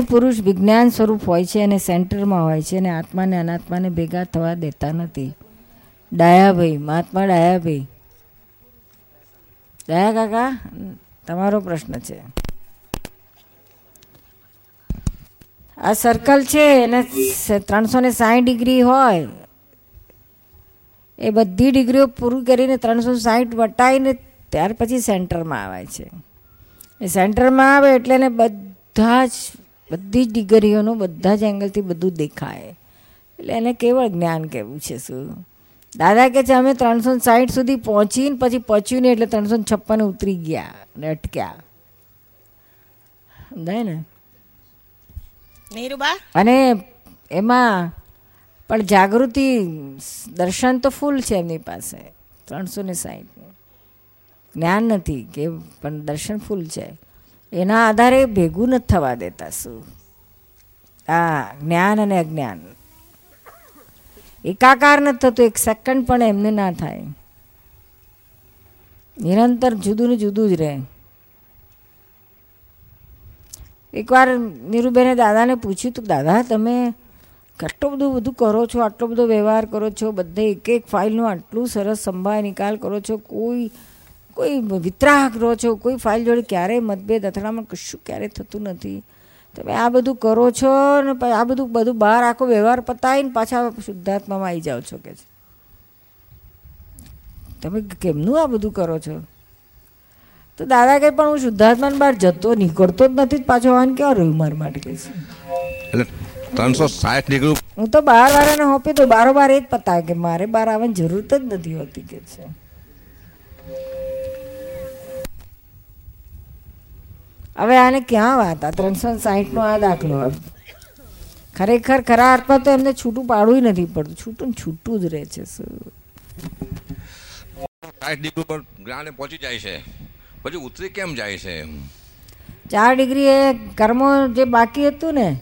પુરુષ વિજ્ઞાન સ્વરૂપ હોય છે અને સેન્ટરમાં હોય છે અને આત્માને અનાત્માને ભેગા થવા દેતા નથી. ડાયાભાઈ, મહાત્મા ડાયાભાઈ. ડાયા કાકા, તમારો પ્રશ્ન છે. આ સર્કલ છે એને ત્રણસો ને સાઠ ડિગ્રી હોય. એ બધી ડિગ્રીઓ પૂરું કરીને ત્રણસો સાઠ વટાઈને ત્યાર પછી સેન્ટરમાં આવે છે. એ સેન્ટરમાં આવે એટલે એને બધા જ બધી જ ડિગ્રીઓનું બધા જ એંગલથી બધું દેખાય. એટલે એને કેવળ જ્ઞાન કહેવું છે શું? દાદા કે છે અમે ત્રણસો સાઠ સુધી પહોંચીને પછી પહોંચ્યું નહીં એટલે ત્રણસો છપ્પન ઉતરી ગયા અને અટક્યા. સમજાય ને? નીરુબા અને એમાં પણ જાગૃતિ દર્શન તો ફૂલ છે એમની પાસે ત્રણસો ને સાહીઠનું. જ્ઞાન નથી કે પણ દર્શન ફૂલ છે. એના આધારે ભેગું નથી થવા દેતા શું? હા જ્ઞાન અને અજ્ઞાન. એકાકાર નથી થતું, એક સેકન્ડ પણ એમને ના થાય. નિરંતર જુદું ને જુદું જ રહે. એકવાર નીરુબેને દાદાને પૂછ્યું, તું દાદા, તમે કેટલું બધું બધું કરો છો? આટલો બધો વ્યવહાર કરો છો? બધે એક એક ફાઇલનું આટલું સરસ સંભાળ નિકાલ કરો છો? કોઈ કોઈ વિતરાગ રહો છો કોઈ ફાઇલ જોડે ક્યારેય મતભેદ અથડામણ કશું ક્યારેય થતું નથી. તમે આ બધું કરો છો ને આ બધું બધું બહાર આખો વ્યવહાર પતાવીને પાછા શુદ્ધાત્મામાં આવી જાઓ છો કે છે? તમે કેમનું આ બધું કરો છો? તો દાદા કે પણ હું શુદ્ધાત્માને બહાર જતો નીકળતો જ નથી પાછો આવવાનું ક્યાં રહ્યું મારા માટે કે છે? ત્રણસો સાઠ ડિગ્રી હું તો બાર વાળાને હોપી તો બારો બાર એ જ પતાવે કે મારે બહાર આવવાની જરૂર જ નથી હોતી કે છે. હવે આને ક્યાં વાત? આ ત્રણસો સાહીઠનો આ દાખલો ખરેખર ખરા અર્થમાં તો એમને છૂટું પાડવું નથી પડતું. છૂટું છૂટું જ રહે છે સાઠ ડિગ્રી પર પહોંચી જાય છે. પછી ઉતરી કેમ જાય છે? ચાર ડિગ્રી એ કર્મો જે બાકી હતું ને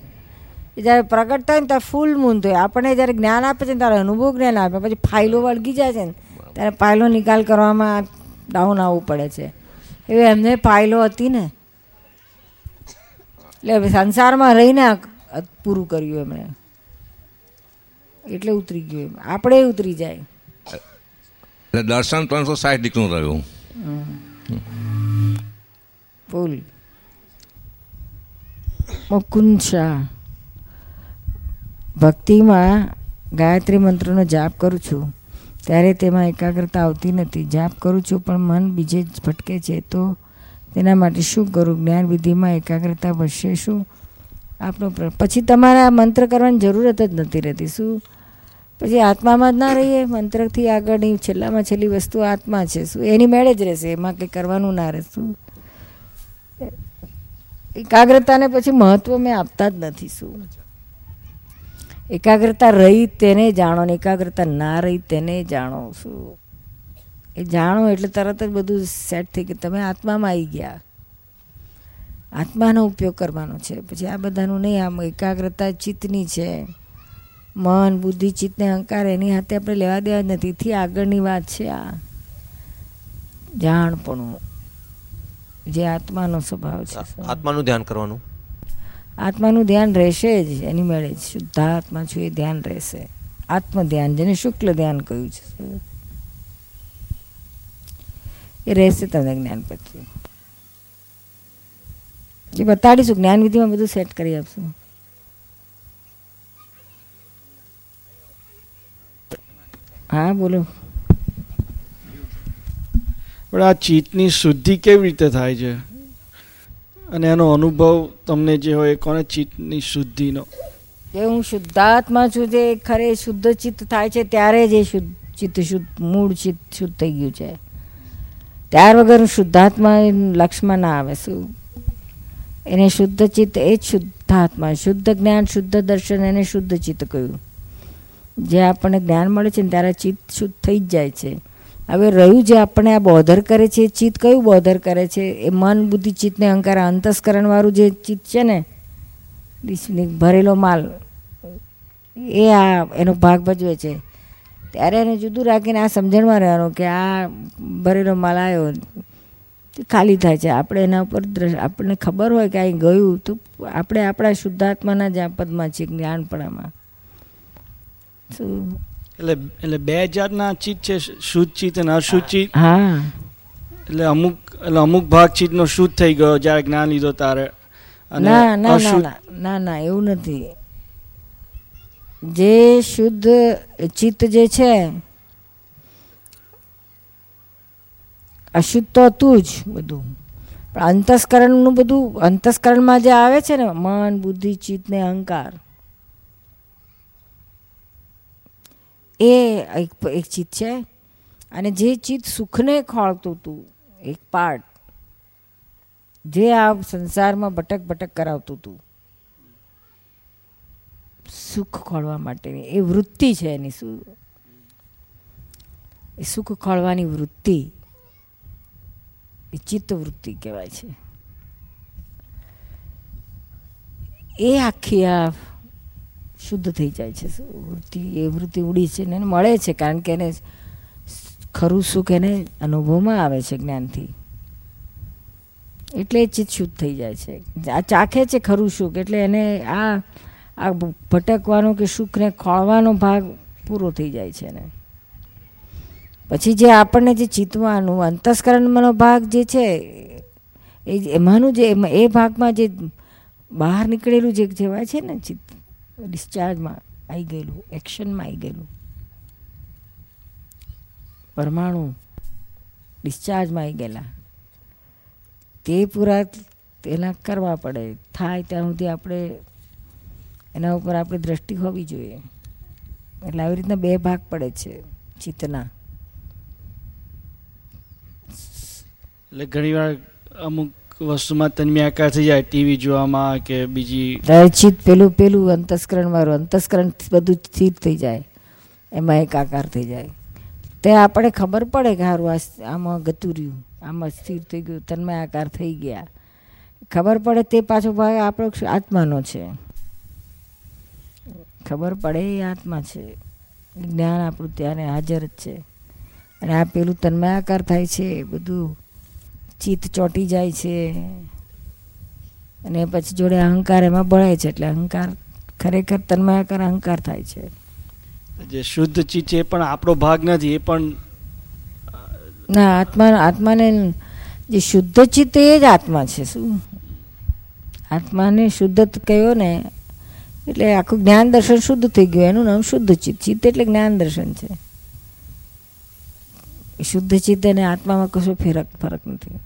એ જ્યારે પ્રગટ થાય ને ત્યારે ફૂલ મૂન થાય. આપણને જ્યારે જ્ઞાન આપે છે ને ત્યારે અનુભવ જ્ઞાન આપે. પછી ફાઇલો વળગી જાય છે ને ત્યારે ફાઇલો નિકાલ કરવામાં ડાઉન આવવું પડે છે. એવી એમને ફાઇલો હતી ને એટલે સંસારમાં રહીને પૂરું કર્યું એમણે. એટલે ઉતરી ગયું એમ. આપણે ઉતરી જાય. એટલે દર્શન ત્રણસો સાઠ દીકરું રહ્યું ફૂલ મુકુંદ શાહ ભક્તિમાં ગાયત્રી મંત્રનો જાપ કરું છું. ત્યારે તેમાં એકાગ્રતા આવતી નથી. જાપ કરું છું પણ મન બીજે જ ભટકે છે તો તેના માટે શું કરું? જ્ઞાન વિધિમાં એકાગ્રતા વધશે શું? આપનો પછી તમારે આ મંત્ર કરવાની જરૂરત જ નથી રહેતી, શું? પછી આત્મામાં જ ના રહીએ? મંત્રથી આગળની છેલ્લામાં છેલ્લી વસ્તુ આત્મા છે, શું? એની મેળે જ રહેશે, એમાં કંઈ કરવાનું ના રહે, શું? એકાગ્રતાને પછી મહત્વ મેં આપતા જ નથી, શું? એકાગ્રતા રહી તેને જાણો ને એકાગ્રતા ના રહી તેને જાણો, શું? એ જાણો એટલે તરત જ બધું સેટ થઈ ગયું. તમે આત્મામાં આવી ગયા. આત્માનો ઉપયોગ કરવાનો છે. પછી આ બધાનું નહીં આમ એકાગ્રતા ચિત્તની છે. મન બુદ્ધિ ચિત્તને અહંકાર એની હાથે આપણે લેવા દેવા જ નથી. થી આગળની વાત છે આ. જાણપણું. જે આત્માનો સ્વભાવ છે. આત્માનું ધ્યાન કરવાનું? આત્માનું ધ્યાન રહેશે જ. એની મેળે જ શુદ્ધાત્મા છું એ ધ્યાન રહેશે. આત્મ ધ્યાન જેને શુક્લ ધ્યાન કહ્યું છે. એ રહેશે તમને જ્ઞાન પછી એ બતાડીશું જ્ઞાન વિધિમાં બધું સેટ કરી આપશું. હા બોલો. પણ આ ચિત્તની શુદ્ધિ કેવી રીતે થાય છે? અને એનો અનુભવ તમને જે હોય એ કોને ચિત્તની શુદ્ધિનો? જે હું શુદ્ધાત્મા છું જે ખરે શુદ્ધ ચિત્ત થાય છે ત્યારે જ એ શુદ્ધ ચિત્ત શુદ્ધ મૂળ ચિત્ત શુદ્ધ થઈ ગયું છે. ત્યાર વગર શુદ્ધાત્મા લક્ષમાં ના આવે. શું? એને શુદ્ધ ચિત્ત, એ જ શુદ્ધાત્મા. શુદ્ધ જ્ઞાન, શુદ્ધ દર્શન, એને શુદ્ધ ચિત્ત કહ્યું. જે આપણને જ્ઞાન મળે છે ને ત્યારે ચિત્ત શુદ્ધ થઈ જ જાય છે. હવે રહ્યું જે આપણને આ બોધર કરે છે, એ ચિત્ત કયું બોધર કરે છે? એ મન, બુદ્ધિ, ચિત્તને અહંકાર, અંતસ્કરણવાળું જે ચિત્ત છે ને ભરેલો માલ, એ આ એનો ભાગ ભજવે છે. ત્યારે એને જુદું રાખીને આ સમજણમાં રહેવાનું કે આ ભરેલો માલ આવ્યો ખાલી થાય છે. આપણે એના ઉપર આપણને ખબર હોય કે અહીં ગયું તો આપણે આપણા શુદ્ધાત્માના જ આ પદમાં છીએ જ્ઞાનપણામાં. એટલે એટલે બે જાતના ચિત્ત છે શુદ્ધ ચિત્ત અને અશુદ્ધ ચિત્ત. હા. એટલે અમુક એટલે અમુક ભાગ ચિત્તનો શુદ્ધ થઈ ગયો જ્યારે જ્ઞાન લીધો તારે ના ના ના ના ના ના એવું નથી. જે શુદ્ધ ચિત્ત જે છે, અશુદ્ધ તો હતું જ બધું. પણ અંતસ્કરણનું બધું, અંતસ્કરણમાં જે આવે છે ને, મન, બુદ્ધિ, ચિત્ત ને અહંકાર, એ એક એક ચિત્ત છે. અને જે ચિત્ત સુખને ખોળતું હતું, એક પાર્ટ જે આ સંસારમાં ભટક ભટક કરાવતું હતું. સુખ ખોળવા માટેની. એ વૃત્તિ છે એની શું એ સુખ ખોળવાની વૃત્તિ. એ ચિત્ત વૃત્તિ કહેવાય છે. એ આખી આ શુદ્ધ થઈ જાય છે વૃત્તિ, એ વૃત્તિ ઉડી છે ને એને મળે છે કારણ કે એને ખરું સુખ એને અનુભવમાં આવે છે જ્ઞાનથી. એટલે ચિત્ત શુદ્ધ થઈ જાય છે. આ ચાખે છે ખરું સુખ એટલે એને આ આ ભટકવાનો કે સુખને ખોળવાનો ભાગ પૂરો થઈ જાય છે એને. પછી જે આપણને જે ચિતવાનું અંતસ્કરણનો ભાગ જે છે, એ એમાંનું જે એ ભાગમાં જે બહાર નીકળેલું જે કહેવાય છે ને, ચિત્ત, ડિસ્ચાર્જમાં આવી ગયેલું, એક્શનમાં આવી ગયેલું, પરમાણુ ડિસ્ચાર્જમાં આવી ગયેલા, તે પૂરા તેના કરવા પડે. થાય ત્યાં સુધી આપણે એના ઉપર આપણી દ્રષ્ટિ હોવી જોઈએ. એટલે આવી રીતના બે ભાગ પડે છે ચિત્તના. એટલે ઘણીવાર અમુક વસ્તુમાં તન્મ્યાકાર થઈ જાય ટીવી જોવામાં કે બીજી ચિત્ત પેલું પેલું અંતસ્કરણ વાળું અંતસ્કરણ બધું સ્થિર થઈ જાય. એમાં એકાકાર થઈ જાય. તે આપણે ખબર પડે કે સારું આ આમાં ગતું રહ્યું આમાં સ્થિર થઈ ગયું તન્મય આકાર થઈ ગયા. ખબર પડે તે પાછો ભાગ આપણો આત્માનો છે. ખબર પડે એ આત્મા છે. જ્ઞાન આપણું ત્યારે હાજર જ છે. અને આ પેલું તન્મયાકાર થાય છે બધું ચિત્ત ચોંટી જાય છે. અને પછી જોડે અહંકાર એમાં બળે છે એટલે અહંકાર ખરેખર તન્મયાકાર અહંકાર થાય છે. જે શુદ્ધ ચિત્ત છે એ પણ આપણો ભાગ નથી એ પણ ના આત્મા આત્માને જે શુદ્ધ ચિત્ત એ જ આત્મા છે શું? આત્માને શુદ્ધ કહ્યો ને એટલે આખું જ્ઞાન દર્શન શુદ્ધ થઈ ગયું. એનું નામ શુદ્ધ ચિત્ત. ચિત્ત એટલે જ્ઞાન દર્શન છે. શુદ્ધ ચિત્ત અને આત્મામાં કશો ફરક ફરક નથી.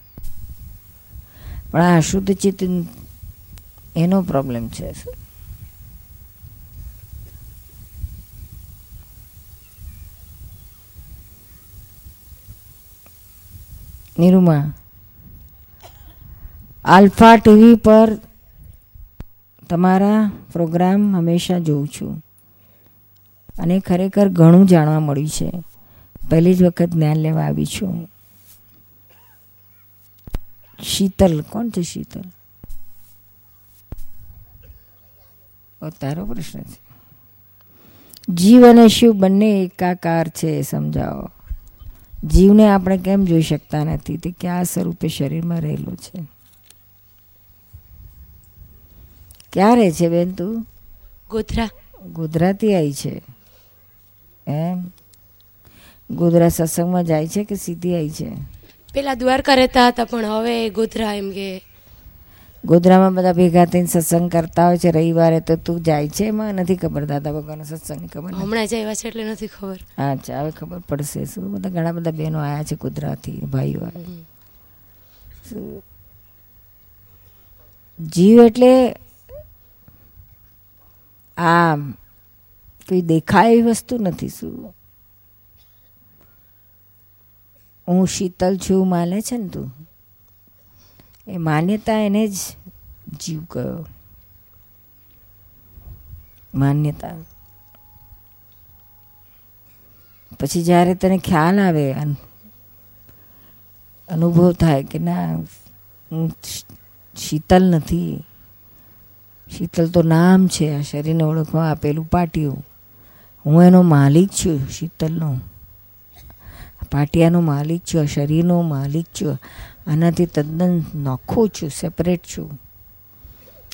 પણ આ શુદ્ધ ચિત્ત એનો પ્રોબ્લેમ છે નિરૂમા, આલ્ફા ટીવી પર તમારા પ્રોગ્રામ હંમેશા જોઉં છું. અને ખરેખર ઘણું જાણવા મળ્યું છે. પહેલી જ વખત જ્ઞાન લેવા આવી છું. શીતલ, કોણ છે શીતલ? તારો પ્રશ્ન છે. જીવ અને શિવ બંને એકાકાર છે, સમજાવો. જીવને આપણે કેમ જોઈ શકતા નથી? તે કયા સ્વરૂપે શરીરમાં રહેલું છે? ક્યાં રહે છે બેન તું? ગોધરા. ગુજરાતી આવી છે. એમ? ગોધરા સત્સંગમાં જાય છે કે સીધી આવી છે? પેલા દ્વારકા રહેતા હતા પણ હવે ગોધરા એમ કે ગોધરામાં બધા ભેગા થઈને સત્સંગ કરતા હોય છે રવિવારે તો તું જાય છે એમાં? નથી ખબર દાદા ભગવાનનો સત્સંગની ખબર હમણાં જ આવ્યા છે એટલે નથી ખબર. અચ્છા હવે ખબર પડશે. શું? બધા ઘણા બધા બહેનો આવ્યા છે ગુજરાતી ભાઈઓ આવ્યા. જીવ એટલે આ કોઈ દેખાય એવી વસ્તુ નથી શું? હું શીતલ છું માને છે ને તું? એ માન્યતા એને જ જીવ કયો માન્યતા. પછી જ્યારે તને ખ્યાલ આવે અનુભવ થાય કે ના, હું શીતલ નથી. શીતલ તો નામ છે આ શરીરને ઓળખવા આપેલું પાટિયું. હું એનો માલિક છું, શીતલનો. પાટિયાનો માલિક છું, આ શરીરનો માલિક છું, આનાથી તદ્દન નોખો છું સેપરેટ છું.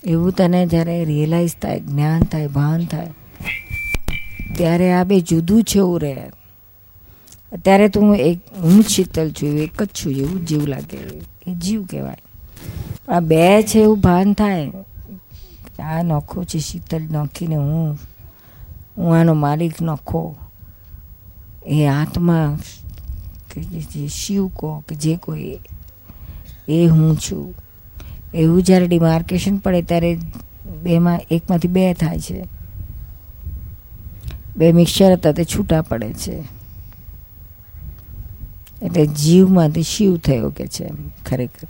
એવું તને જ્યારે રિયલાઇઝ થાય, જ્ઞાન થાય, ભાન થાય, ત્યારે આ બે જુદું છે એવું રહે અત્યારે તો હું એક, હું જ શીતલ છું, એક જ છું, એવું જીવ લાગે, એ જીવ કહેવાય. આ બે છે એવું ભાન થાય. આ નોખો છે, શીતલ નોખીને હું હું આનો માલિક નોખો. એ આત્મા કે જે શિવ કહો કે જે કોઈ એ હું છું. એવું જ્યારે ડિમાર્કેશન પડે ત્યારે બેમાં એકમાંથી બે થાય છે. બે મિક્સર હતા, તે છૂટા પડે છે. એટલે જીવમાંથી શિવ થયો કે છે ખરેખર.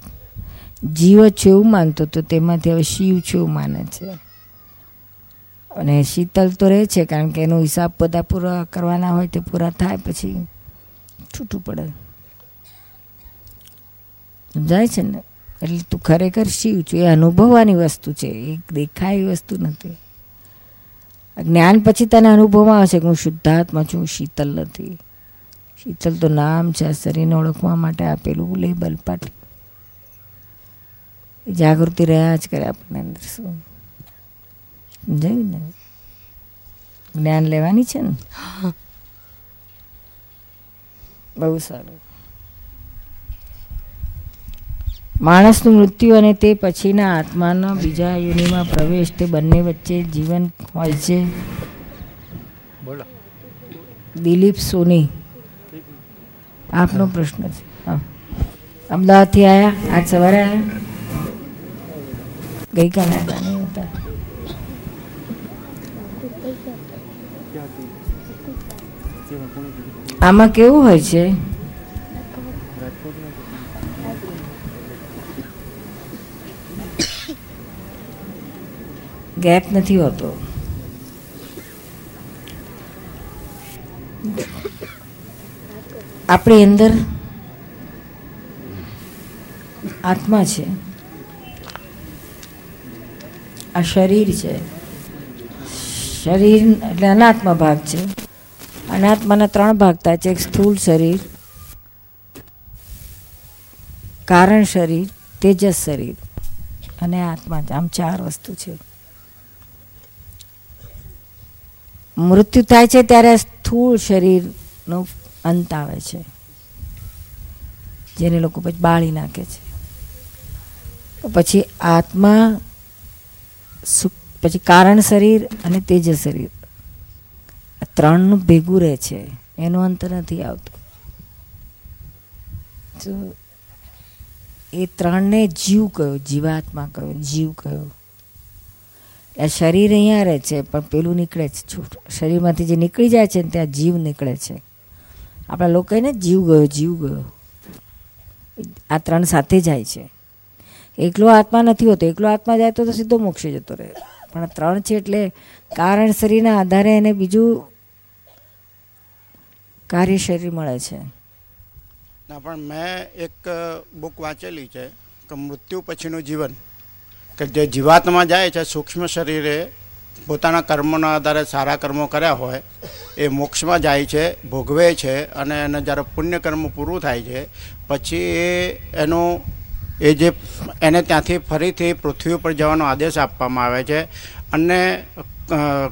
જીવ છે એવું માનતો તો તેમાંથી હવે શિવ છે એવું માને છે. અને શીતલ તો રહે છે કારણ કે એનો હિસાબ બધા પૂરા કરવાના હોય તે પૂરા થાય પછી છૂટું પડે. સમજાય છે ને. એટલે તું ખરેખર શિવ છું. એ અનુભવવાની વસ્તુ છે. એ દેખાય વસ્તુ નથી. જ્ઞાન પછી તને અનુભવમાં આવશે કે હું શુદ્ધાત્મા છું શીતલ નથી. શીતલ તો નામ છે શરીરને ઓળખવા માટે આપેલું લેબલ પાટી જાગૃતિ રહ્યા જ કરે આપણને અંદર શું જોયું ને જ્ઞાન લેવાની છે ને બહુ સારું માણસનું મૃત્યુ અને તે પછીના આત્માનો બીજા યોનિમાં પ્રવેશ તે બંને વચ્ચે જીવન હોય છે બોલો દિલીપ સોની આપનો પ્રશ્ન છે હા અમદાવાદથી આવ્યા આજ સવારે આવ્યા ગઈકાલે હતા, નહીં હતા? આમાં કેવું હોય છે? ગેપ નથી હોતો. આપણી અંદર આત્મા છે. આ શરીર છે. શરીર એટલે અનાત્મા ભાગ છે. અનાત્માના ત્રણ ભાગ થાય છે. એક સ્થૂળ શરીર, કારણ શરીર, તેજસ શરીર અને આત્મા આમ ચાર વસ્તુ છે. મૃત્યુ થાય છે ત્યારે સ્થૂળ શરીરનો અંત આવે છે. જેને લોકો પછી બાળી નાખે છે. પછી આત્મા પછી કારણ શરીર અને તેજ શરીર. ત્રણનું ભેગું રહે છે. એનો અંત નથી આવતો. તો એ ત્રણને જીવ કયો? જીવાત્મા કયો? જીવ કયો? આ શરીર અહીંયા રહે છે, પણ પેલું નીકળે છે છૂટ. શરીરમાંથી જે નીકળી જાય છે ને ત્યાં જીવ નીકળે છે. આપણા લોકોને જીવ ગયો જીવ ગયો. આ ત્રણ સાથે જાય છે. એકલો આત્મા નથી હોતો. એકલો આત્મા જાય તો સીધો મોક્ષે જતો રહે. પણ ત્રણ છે એટલે કારણ શરીરના આધારે એને બીજું કાર્ય શરીર મળે છે. ના, પણ મેં એક બુક વાંચેલી છે કે મૃત્યુ પછીનું જીવન. કે જે જીવાત્મા જાય છે સૂક્ષ્મ શરીરે, પોતાના કર્મોના આધારે સારા કર્મો કર્યા હોય, એ મોક્ષમાં જાય છે, ભોગવે છે અને એને જ્યારે પુણ્ય કર્મ પૂરું થાય છે, પછી એ એનું એ જે એને ત્યાંથી ફરીથી પૃથ્વી ઉપર જવાનો આદેશ આપવામાં આવે છે અને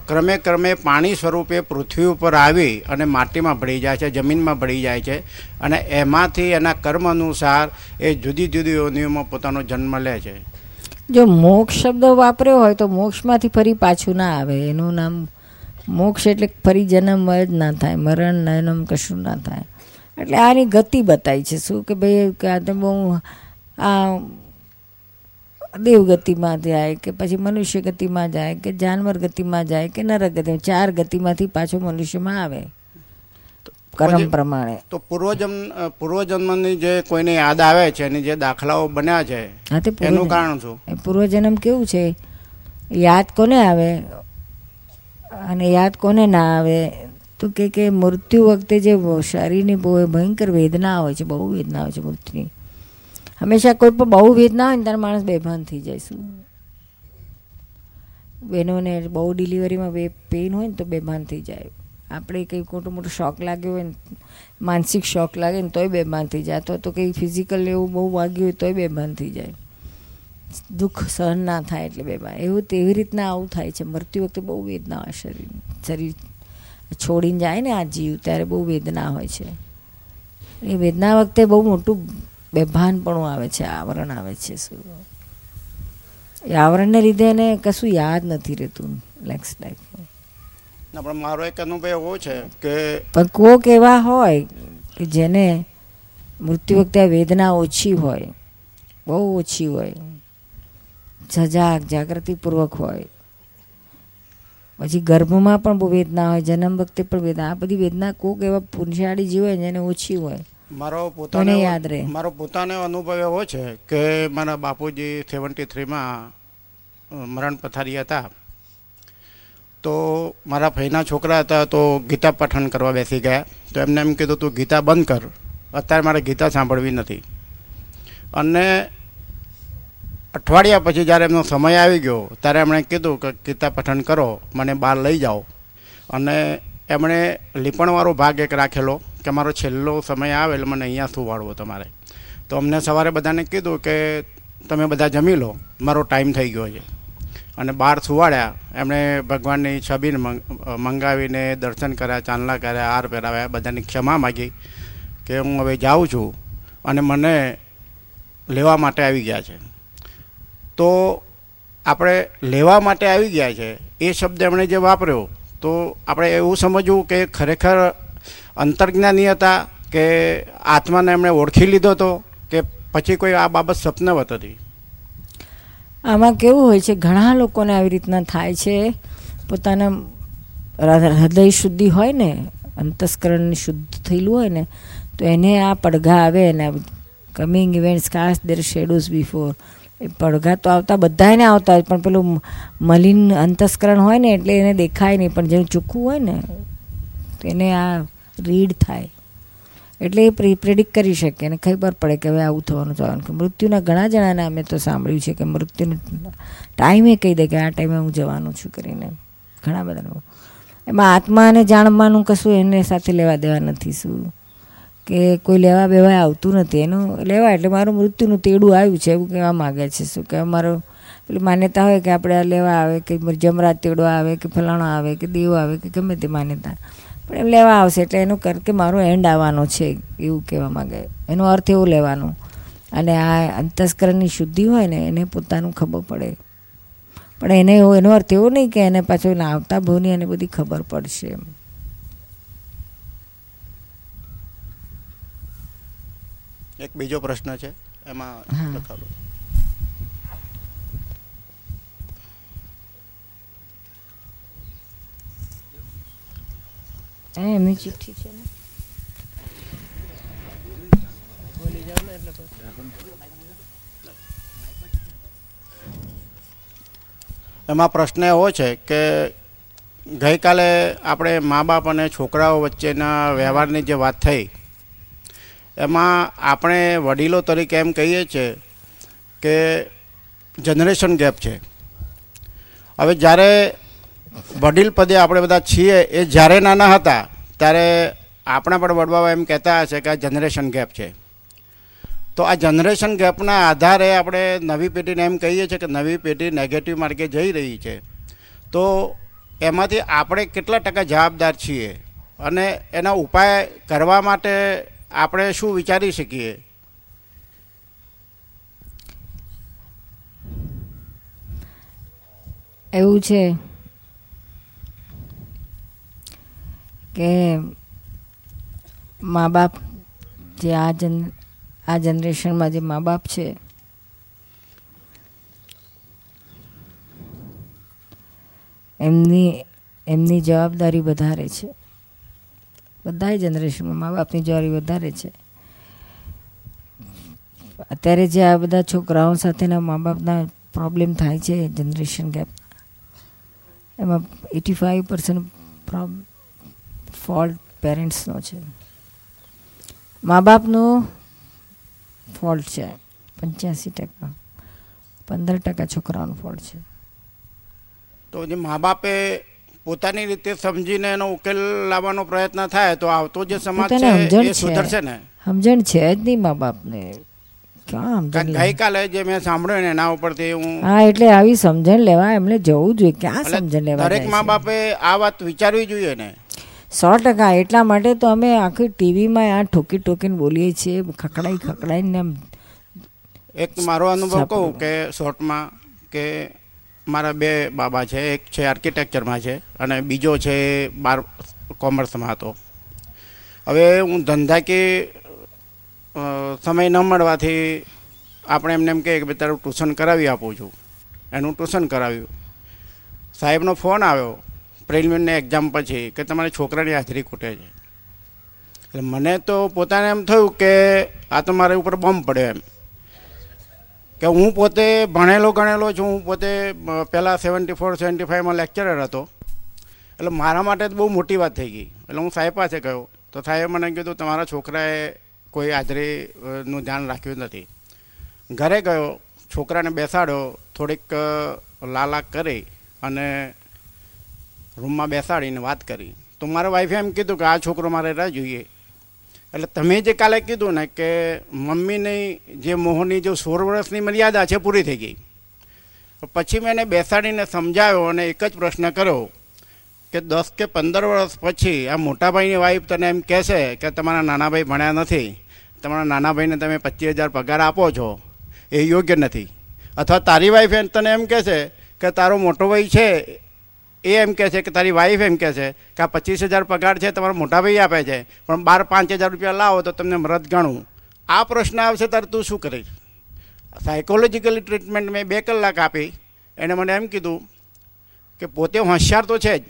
ક્રમે ક્રમે પાણી સ્વરૂપે પૃથ્વી ઉપર આવી અને માટીમાં ભળી જાય છે, જમીનમાં ભળી જાય છે અને એમાંથી એના કર્મ અનુસાર એ જુદી જુદી યોનિઓમાં પોતાનો જન્મ લે છે. જો મોક્ષ શબ્દ વાપર્યો હોય તો મોક્ષમાંથી ફરી પાછું ના આવે. એનું નામ મોક્ષ એટલે ફરી જન્મ જ ના થાય, મરણ, નયનમ કશું ના થાય. એટલે આની ગતિ બતાવી છે. શું કે ભાઈ, કે તો બહુ આ દેવગતિમાં જાય કે પછી મનુષ્ય ગતિમાં જાય કે જાનવર ગતિમાં જાય કે નરક ગતિમાં ચાર ગતિમાંથી પાછો મનુષ્યમાં આવે. કર્મ પ્રમાણે. તો પૂર્વજન્મ પૂર્વજન્મની જે કોઈને યાદ આવે છે અને જે દાખલાઓ બન્યા છે એનું પૂર્વજન્મ. કારણ શું? પૂર્વજન્મ કેવું છે? યાદ કોને આવે? અને યાદ કોને ના આવે? તો કે કે મૃત્યુ વખતે જે શરીરની બહુ ભયંકર વેદના હોય છે બહુ વેદના હોય છે મૃત્યુની. હંમેશા કોઈ પણ બહુ વેદના હોય ને ત્યારે માણસ બેભાન થઈ જાય શું બહેનોને બહુ ડિલિવરીમાં બે પેઇન હોય ને તો બેભાન થઈ જાય. આપણે કંઈ મોટો મોટો શોખ લાગ્યો હોય ને, માનસિક શોખ લાગે ને તોય બેભાન થઈ જાય. અથવા તો કંઈ ફિઝિકલ એવું બહુ વાગ્યું હોય તોય બેભાન થઈ જાય. દુઃખ સહન ના થાય એટલે બેભાન. એવું તેવી રીતના આવું થાય છે. મરતી વખતે બહુ વેદના હોય શરીર શરીર છોડીને જાય ને આ જીવ, ત્યારે બહુ વેદના હોય છે. એ વેદના વખતે બહુ મોટું બેભાનપણું આવે છે આવરણ આવે છે શું? એ આવરણને લીધે એને કશું યાદ નથી રહેતું નેક્સ્ટ ટાઈમ પણ મારો એક અનુભવ એવો છે કે પણ કોક એવા હોય કે જેને મૃત્યુ વખતે આ વેદના ઓછી હોય બહુ ઓછી હોય સજાગ જાગૃતિપૂર્વક હોય. પછી ગર્ભમાં પણ બહુ વેદના હોય જન્મ વખતે પણ વેદના આ બધી વેદના કોક એવા પુરુષાળી જીવ હોય જેને ઓછી હોય. મારો પોતાને યાદ રહે. મારો પોતાનો અનુભવ એવો છે કે મારા બાપુજી સેવન્ટી થ્રીમાં મરણ પથારી હતા. તો મારા ભાઈના છોકરા હતા તો ગીતા પઠન કરવા બેસી ગયા. તો એમને એમ કીધું તું ગીતા બંધ કર. અત્યારે મારે ગીતા સાંભળવી નથી. અને અઠવાડિયા પછી જ્યારે એમનો સમય આવી ગયો ત્યારે એમણે કીધું કે ગીતા પઠન કરો મને બહાર લઈ જાઓ. અને એમણે લીપણવાળો ભાગ એક રાખેલો. કે મારો છેલ્લો સમય આવે એટલે મને અહીંયા સુવાડવો તમારે. તો અમને સવારે બધાને કીધું કે તમે બધા જમી લો, મારો ટાઈમ થઈ ગયો છે. અને બહાર સુવાડ્યા, એમણે ભગવાનની છબીને મંગ- મંગાવીને દર્શન કર્યા, ચાંદલા કર્યા, હાર પહેરાવ્યા, બધાની ક્ષમા માગી કે હું હવે જાઉં છું અને મને લેવા માટે આવી ગયા છે. તો આપણે લેવા માટે આવી ગયા છે, એ શબ્દ એમણે જે વાપર્યો, તો આપણે એવું સમજવું કે ખરેખર અંતર્જ્ઞાની હતા કે આત્માને એમણે ઓળખી લીધો હતો કે પછી કોઈ આ બાબત સ્વપ્નવત હતી? આમાં કેવું હોય છે, ઘણા લોકોને આવી રીતના થાય છે, પોતાના હૃદય શુદ્ધિ હોય ને અંતસ્કરણ શુદ્ધ થયેલું હોય ને, તો એને આ પડઘા આવે ને coming events cast their shadows before એ પડઘા તો આવતા બધાને આવતા હોય, પણ પેલું મલિન અંતસ્કરણ હોય ને, એટલે એને દેખાય નહીં, પણ જેનું ચોખ્ખું હોય ને, તો એને આ રીડ થાય. એટલે એ પ્રી કરી શકે અને ખબર પડે કે હવે આવું થવાનું થવાનું. કે મૃત્યુના ઘણા જણાને અમે તો સાંભળ્યું છે કે મૃત્યુનું ટાઈમે કહી દે કે આ ટાઈમે હું જવાનું છું કરીને. ઘણા બધા એમાં આત્માને જાણવાનું કશું એને સાથે લેવા દેવા નથી શું. કે કોઈ લેવા બેવા આવતું નથી. એનું લેવા એટલે મારું મૃત્યુનું તેડું આવ્યું છે એવું કહેવા માગે છે શું કે મારો પેલી માન્યતા હોય કે આપણે આ લેવા આવે કે જમરા તેડો આવે કે ફલાણો આવે કે દેવ આવે કે ગમે તે માન્યતા. પણ એમ લેવા આવશે એટલે એનું કર કે મારો એન્ડ આવવાનો છે એવું કહેવા માગે. એનો અર્થ એવો લેવાનો. અને આ અંતસ્કરણની શુદ્ધિ હોય ને એને પોતાનું ખબર પડે. પણ એને એવો એનો અર્થ એવો નહીં કે એને પાછો આવતા ભાવની એને બધી ખબર પડશે એમ. એક બીજો પ્રશ્ન છે એમાં. લખાડું એમાં પ્રશ્ન એવો છે કે ગઈકાલે આપણે મા બાપ અને છોકરાઓ વચ્ચેના વ્યવહારની જે વાત થઈ, એમાં આપણે વડીલો તરીકે એમ કહીએ છીએ કે જનરેશન ગેપ છે. હવે જ્યારે વડીલ પદે આપણે બધા છીએ, એ જ્યારે નાના હતા, ત્યારે આપણા પણ વડવાઓ એમ કહેતા હશે કે આ જનરેશન ગેપ છે. તો આ જનરેશન ગેપના આધારે આપણે નવી પેઢીને એમ કહીએ છીએ કે નવી પેઢી નેગેટિવ માર્ગે જઈ રહી છે. તો એમાંથી આપણે કેટલા ટકા જવાબદાર છીએ અને એના ઉપાય કરવા માટે આપણે શું વિચારી શકીએ? એવું છે. કે મા બાપ જે આ જન, આ જનરેશનમાં જે મા બાપ છે, એમની એમની જવાબદારી વધારે છે. બધાય જનરેશનમાં મા બાપની જવાબદારી વધારે છે. અત્યારે જે આ બધા છોકરાઓ સાથેના મા બાપના પ્રોબ્લેમ થાય છે જનરેશન ગેપ, એમાં એટી ફાઈવ પર્સન્ટ ફોલ્ટ પેરેન્ટ્સનો છે. મા બાપનો ફોલ્ટ છે પંચ્યાસી ટકા. પંદર ટકા છોકરાઓનો ફોલ્ટ છે. તો જે મા બાપે પોતાની રીતે સમજીને એનો ઉકેલ લાવવાનો પ્રયત્ન થાય તો આવતો જે સમાજ છે એ સુધરશે ને? સમજણ છે જ નહીં મા બાપને ગઈકાલે જે મેં સાંભળ્યું ને એના ઉપરથી હું હા એટલે આવી સમજણ લેવા એમને જવું જોઈએ. ક્યાં સમજણ લેવા દરેક મા બાપે આ વાત વિચારવી જોઈએ ને? સો ટકા. એટલા માટે તો અમે આખી ટીવીમાં આ ઠોકી ઠોકીને બોલીએ છીએ ખકડાઈ ખકડાઈને એમ એક મારો અનુભવ કહું કે શોર્ટમાં કે મારા બે બાબા છે એક છે આર્કિટેક્ચરમાં છે અને બીજો છે બાર કોમર્સમાં હતો. હવે હું ધંધાકીય કે સમય ન મળવાથી આપણે એમને એમ કહે કે તારું ટ્યુશન કરાવી આપું છું. એનું ટ્યુશન કરાવ્યું. સાહેબનો ફોન આવ્યો. પ્રિલિમિનરી એક્ઝામ પછી કે તમારી છોકરાની હાજરી ખૂટે છે. એટલે મને તો પોતાને એમ થયું કે આ તો મારા ઉપર બોમ્બ પડ્યો એમ. કે હું પોતે ભણેલો ગણેલો છું, હું પોતે પહેલાં સેવન્ટી ફોર સેવન્ટી ફાઇવમાં લેક્ચરર હતો. એટલે મારા માટે બહુ મોટી વાત થઈ ગઈ. એટલે હું સાહેબ પાસે ગયો. તો સાહેબે મને કીધું, તમારા છોકરાએ કોઈ હાજરીનું ધ્યાન રાખ્યું નથી. ઘરે ગયો, છોકરાને બેસાડ્યો, થોડીક લાલાક કરી અને રૂમમાં બેસાડીને વાત કરી. તો મારા વાઈફે એમ કીધું કે આ છોકરો મારે રાહ જોઈએ. એટલે તમે જે કાલે કીધું ને કે મમ્મીની જે મોહની જો સોળ વર્ષની મર્યાદા છે પૂરી થઈ ગઈ. પછી મેં એને બેસાડીને સમજાવ્યો અને એક જ પ્રશ્ન કર્યો કે દસ કે પંદર વર્ષ પછી આ મોટાભાઈની વાઈફ તને એમ કહેશે કે તમારા નાના ભાઈ ભણ્યા નથી. તમારા નાના ભાઈને તમે પચીસ હજાર પગાર આપો છો. એ યોગ્ય નથી. અથવા તારી વાઈફ તને એમ કહેશે કે તારો મોટો ભાઈ છે એ એમ કહે છે કે તારી વાઈફ એમ કહે છે કે આ પચીસ હજાર પગાર છે તમારા મોટા ભાઈ આપે છે, પણ બાર પાંચ હજાર રૂપિયા લાવો તો તમને મરદ ગણું. આ પ્રશ્ન આવશે ત્યારે તું શું કરીશ? સાયકોલોજીકલી ટ્રીટમેન્ટ મેં બે કલાક આપી. એણે મને એમ કીધું કે પોતે હોશિયાર તો છે જ.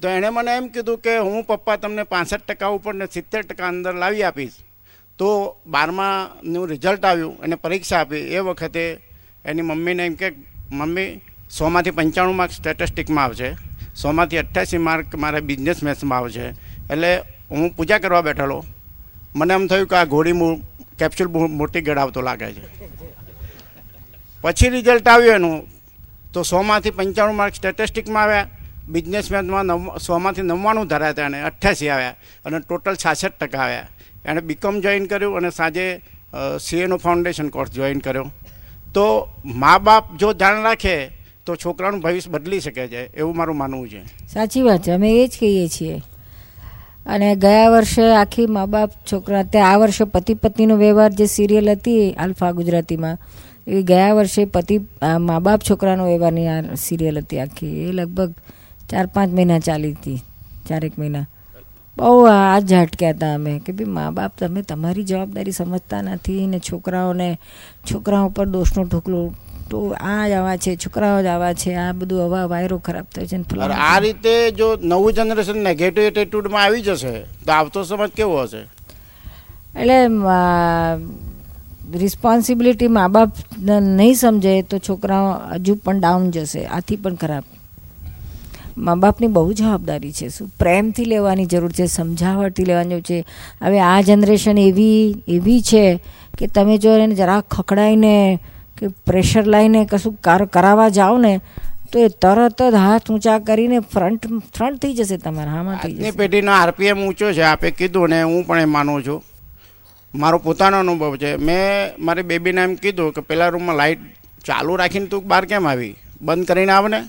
તો એણે મને એમ કીધું કે હું પપ્પા તમને પાસઠ ટકા ઉપર ને સિત્તેર ટકા અંદર લાવી આપીશ. તો બારમાનું રિઝલ્ટ આવ્યું અને પરીક્ષા આપી. એ વખતે એની મમ્મીને એમ કે, મમ્મી સોમાંથી પંચાણું માર્ક સ્ટેટિસ્ટિકમાં આવશે. સોમાંથી અઠ્યાસી માર્ક મારા બિઝનેસ મેથ્સમાં છે. એટલે હું પૂજા કરવા બેઠેલો. મને એમ થયું કે આ ઘોડી મૂ કેપ્સ્યુલ મોટી ગળાવતો લાગે છે. પછી રિઝલ્ટ આવ્યું એનું. તો સોમાંથી પંચાણું માર્ક સ્ટેટિસ્ટિકમાં આવ્યા. બિઝનેસ મેથમાં નવ, સોમાંથી નવ્વાણું ધરાયા હતા એને અઠ્યાસી આવ્યા. અને ટોટલ છાસઠ ટકા આવ્યા. એણે બીકોમ જોઈન કર્યું અને સાંજે સીએનો ફાઉન્ડેશન કોર્સ જોઈન કર્યો. તો મા બાપ જો ધ્યાન રાખે તો છોકરાનું ભવિષ્ય બદલી શકે છે, એવું મારું માનવું છે. સાચી વાત છે, અમે એ જ કહીએ છીએ. અને ગયા વર્ષે આખી મા બાપ છોકરા, તે આ વર્ષે પતિ પત્નીનો વ્યવહાર જે સિરિયલ હતી, આલ્ફા ગુજરાતીમાં, એ ગયા વર્ષે પતિ મા બાપ છોકરાનો વ્યવહારની આ સિરિયલ હતી આખી. એ લગભગ ચાર પાંચ મહિના ચાલી હતી ચારેક મહિના. બહુ આ ઝાટક્યા હતા અમે, કે ભાઈ મા બાપ તમે તમારી જવાબદારી સમજતા નથી ને છોકરાઓને, છોકરાઓ પર દોષનો ઢોકલો તો આ જ આવા છે છોકરાઓ જ આવા છે આ બધું હવા વાયરો ખરાબ થાય છે આ રીતે જો નવું જનરેશન નેગેટિવ એટીટ્યુડમાં આવી જશે તો આવતો સમજ કેવો હશે? એટલે રિસ્પોન્સિબિલિટી મા બાપ નહીં સમજે તો છોકરાઓ હજુ પણ ડાઉન જશે આથી પણ ખરાબ. મા બાપની બહુ જવાબદારી છે શું પ્રેમથી લેવાની જરૂર છે સમજાવટથી લેવાની જરૂર છે. હવે આ જનરેશન એવી એવી છે કે તમે જો એને જરાક ખખડાઈને કે પ્રેશર લાઈને કશું કાર કરાવવા જાઓ ને તો એ તરત જ હાથ ઊંચા કરીને ફ્રન્ટ ફ્રન્ટ થઈ જશે તમારા હામાં થઈ જશે. પેઢીનો આરપીએમ ઊંચો છે આપે કીધું ને હું પણ એ માનું છું. મારો પોતાનો અનુભવ છે. મેં મારી બેબીને એમ કીધું કે પેલા રૂમમાં લાઇટ ચાલુ રાખીને તું બહાર કેમ આવી? બંધ કરીને આવ ને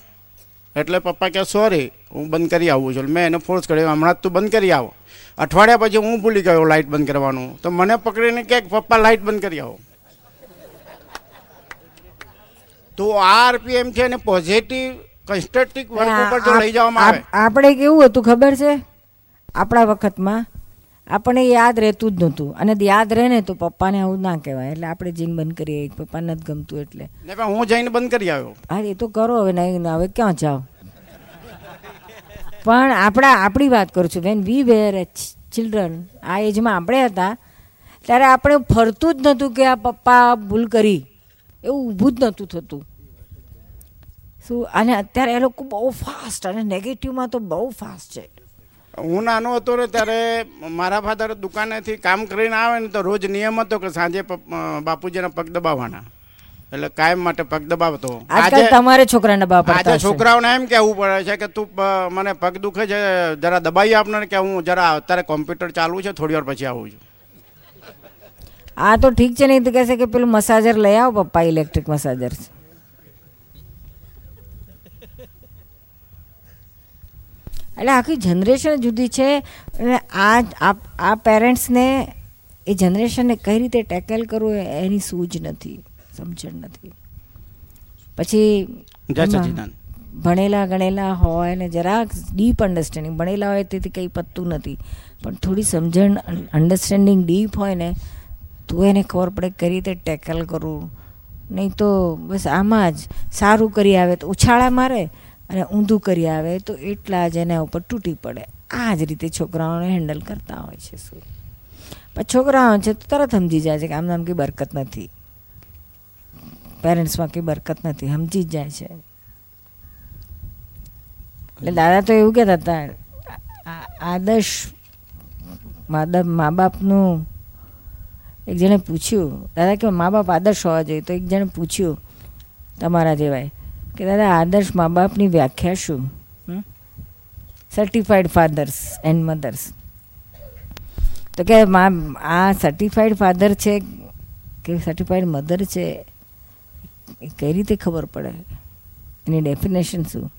એટલે પપ્પા કે સોરી હું બંધ કરી આવું છું. મેં એને ફોર્સ કર્યો હમણાં જ તું બંધ કરી આવો. અઠવાડિયા પછી હું ભૂલી ગયો લાઇટ બંધ કરવાનું. તો મને પકડીને કે પપ્પા લાઇટ બંધ કરી આવો. તો આ આરપીએમ છે ને પોઝિટિવ કન્સ્ટ્રક્ટિવ વર્ક ઉપર જો લઈ જવામાં આવે. આપણે કેવું હતું ખબર છે? આપણા વખતમાં આપણને યાદ રહેતું જ નહોતું. અને યાદ રહે ને તો પપ્પાને આવું ના કહેવાય. એટલે આપણે જીન બંધ કરીએ. પપ્પા નથી ગમતું એટલે. હું જઈને બંધ કરી આવ્યો. હા એ તો કરો હવે નહીં ને હવે ક્યાં જાઓ? પણ આપણા આપણી વાત કરું છું. વેન વી વેર ચિલ્ડ્રન આ એજમાં આપણે હતા ત્યારે આપણે ફરતું જ નહોતું કે આ પપ્પા ભૂલ કરી. એવું ઊભું જ નહોતું થતું. શું? અને અત્યારે એ લોકો બહુ ફાસ્ટ અને નેગેટિવમાં તો બહુ ફાસ્ટ છે. હું નાનો હતો ને ત્યારે મારા ફાધર દુકાનેથી કામ કરીને આવે ને તો રોજ નિયમ હતો કે સાંજે બાપુજીના પગ દબાવવાના. એટલે કાયમ માટે પગ દબાવતો. આજે તમારે છોકરાને બાપ આજે છોકરાઓને એમ કહેવું પડે છે કે તું મને પગ દુખે છે જરા દબાઈ આપને કે હું જરા અત્યારે કોમ્પ્યુટર ચાલુ છે થોડી વાર પછી આવું છું. આ તો ઠીક છે નહીં તો કહેશે કે પેલું મસાજર લઈ આવો પપ્પા ઇલેક્ટ્રિક મસાજર એટલે આખી જનરેશન જુદી છે અને આ આ- પેરેન્ટ્સને એ જનરેશનને કઈ રીતે ટેકલ કરવું એની સૂઝ નથી સમજણ નથી. પછી ભણેલા ગણેલા હોય ને જરાક ડીપ અન્ડરસ્ટેન્ડિંગ ભણેલા હોય તેથી કંઈ પતતું નથી. પણ થોડી સમજણ અન્ડરસ્ટેન્ડિંગ ડીપ હોય ને તો એને ખબર પડે કઈ રીતે ટેકલ કરવું નહીં તો બસ આમાં જ સારું કરી આવે તો ઉછાળા મારે અને ઊંધું કરી આવે તો એટલા જ એના ઉપર તૂટી પડે. આ જ રીતે છોકરાઓને હેન્ડલ કરતા હોય છે શું. પણ છોકરાઓ છે તો તરત સમજી જાય છે કે આમ નામ કંઈ બરકત નથી. પેરેન્ટ્સમાં કંઈ બરકત નથી, સમજી જ જાય છે. એટલે દાદા તો એવું કહેતા હતા આદર્શ મા બાપનું એક જણે પૂછ્યું, દાદા કે મા બાપ આદર્શ હોવા જોઈએ? તો એક જણે પૂછ્યું, તમારા જેવાય. કે, દાદા, આદર્શ મા બાપની વ્યાખ્યા શું? સર્ટિફાઈડ ફાધર્સ એન્ડ મધર્સ તો કે, મા, આ સર્ટિફાઈડ ફાધર છે કે સર્ટિફાઈડ મધર છે? એ કઈ રીતે ખબર પડે? એની ડેફિનેશન શું?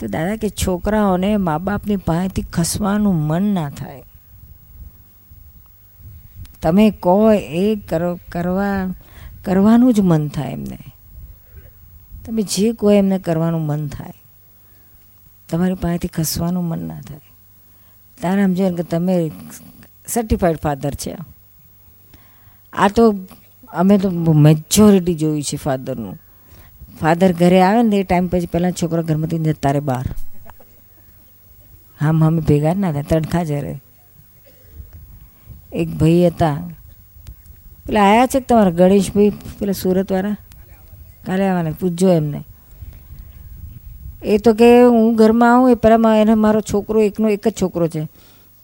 તો દાદા કે, છોકરાઓને મા બાપની પાસેથી ખસવાનું મન ના થાય. તમે કહો એ કરો, કરવા, કરવાનું જ મન થાય એમને. તમે જે કહો એમને કરવાનું મન થાય. તમારી પાસેથી ખસવાનું મન ના થાય. તારે સમજો કે તમે સર્ટિફાઈડ ફાધર છે. આ તો અમે તો મેજોરિટી જોયું છે ફાધરનું ફાધર ઘરે આવે ને એ ટાઈમ પછી પહેલાં છોકરો ઘરમાંથી જતા રહે બહાર. હામ અમે ભેગા જ ના થાય, તડખા જ રહે એક ભાઈ હતા. પેલા આવ્યા છે તમારા ગણેશભાઈ પેલા સુરતવાળા? કાલે આવવાના પૂછજો એમને. એ તો કે હું ઘરમાં આવું, એ પહેલાં એને મારો છોકરો એકનો એક જ છોકરો છે.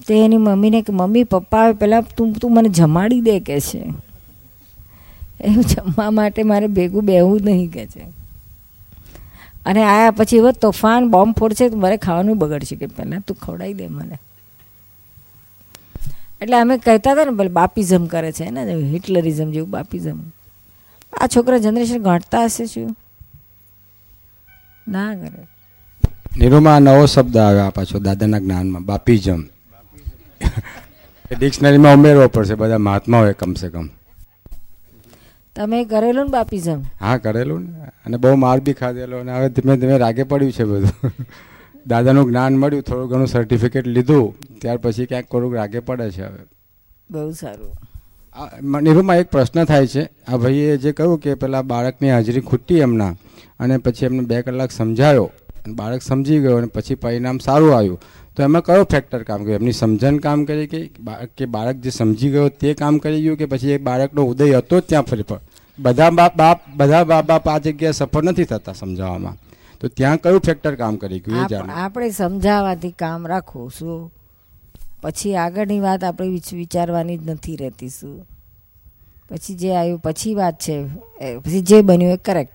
તે એની મમ્મીને કે, મમ્મી, પપ્પા આવે પહેલાં તું તું મને જમાડી દે, કે છે. એવું જમવા માટે મારે ભેગું બેહવું નહીં કે છે. અને આયા પછી એવો તોફાન, બોમ્બ ફોડશે તો મારે ખાવાનું બગડશે કે પહેલાં તું ખવડાવી દે મને. એટલે અમે કહેતા હતા ને ભલે બાપીઝમ કરે છે ને હિટલરિઝમ જેવું બાપીઝમ. આ છોકરા જનરેશન ઘટતા હશે શું? ના કરે. નિરૂમાં નવો શબ્દ આવ્યો પાછો દાદાના જ્ઞાનમાં બાપિઝમ. ડિક્શનરીમાં ઉમેરવો પડશે બધા મહાત્મા હોય કમસે કમ. તમે કરેલું ને બાપીઝમ? હા કરેલું ને. અને બહુ માર બી ખાધેલો અને હવે ધીમે ધીમે રાગે પડ્યું છે બધું. દાદાનું જ્ઞાન મળ્યું થોડું ઘણું સર્ટિફિકેટ લીધું ત્યાર પછી ક્યાંક થોડુંક રાગે પડે છે હવે. બહુ સારું. નિરૂમાં એક પ્રશ્ન થાય છે. આ ભાઈએ જે કહ્યું કે પેલા બાળકની હાજરી ખૂટી એમના અને પછી એમને બે કલાક સમજાયો અને બાળક સમજી ગયો અને પછી પરિણામ સારું આવ્યું. તો એમાં કયો ફેક્ટર કામ કર્યું? એમની સમજણ કામ કરી કે કે બાળક જે સમજી ગયો તે કામ કરી ગયું કે પછી એ બાળકનો ઉદય હતો જ ત્યાં ફરી પર બધા બાપ બાપ બધા બાપ બાપ આ જગ્યાએ સફળ નથી થતા સમજાવવામાં. તો ત્યાં કયું ફેક્ટર કામ કરી? ગયું એ આપણે સમજાવવાથી કામ રાખો શું? પછી આગળની વાત આપણે વિચારવાની જ નથી રહેતી શું? પછી જે આવ્યું પછી વાત છે પછી જે બન્યું એ કરેક્ટ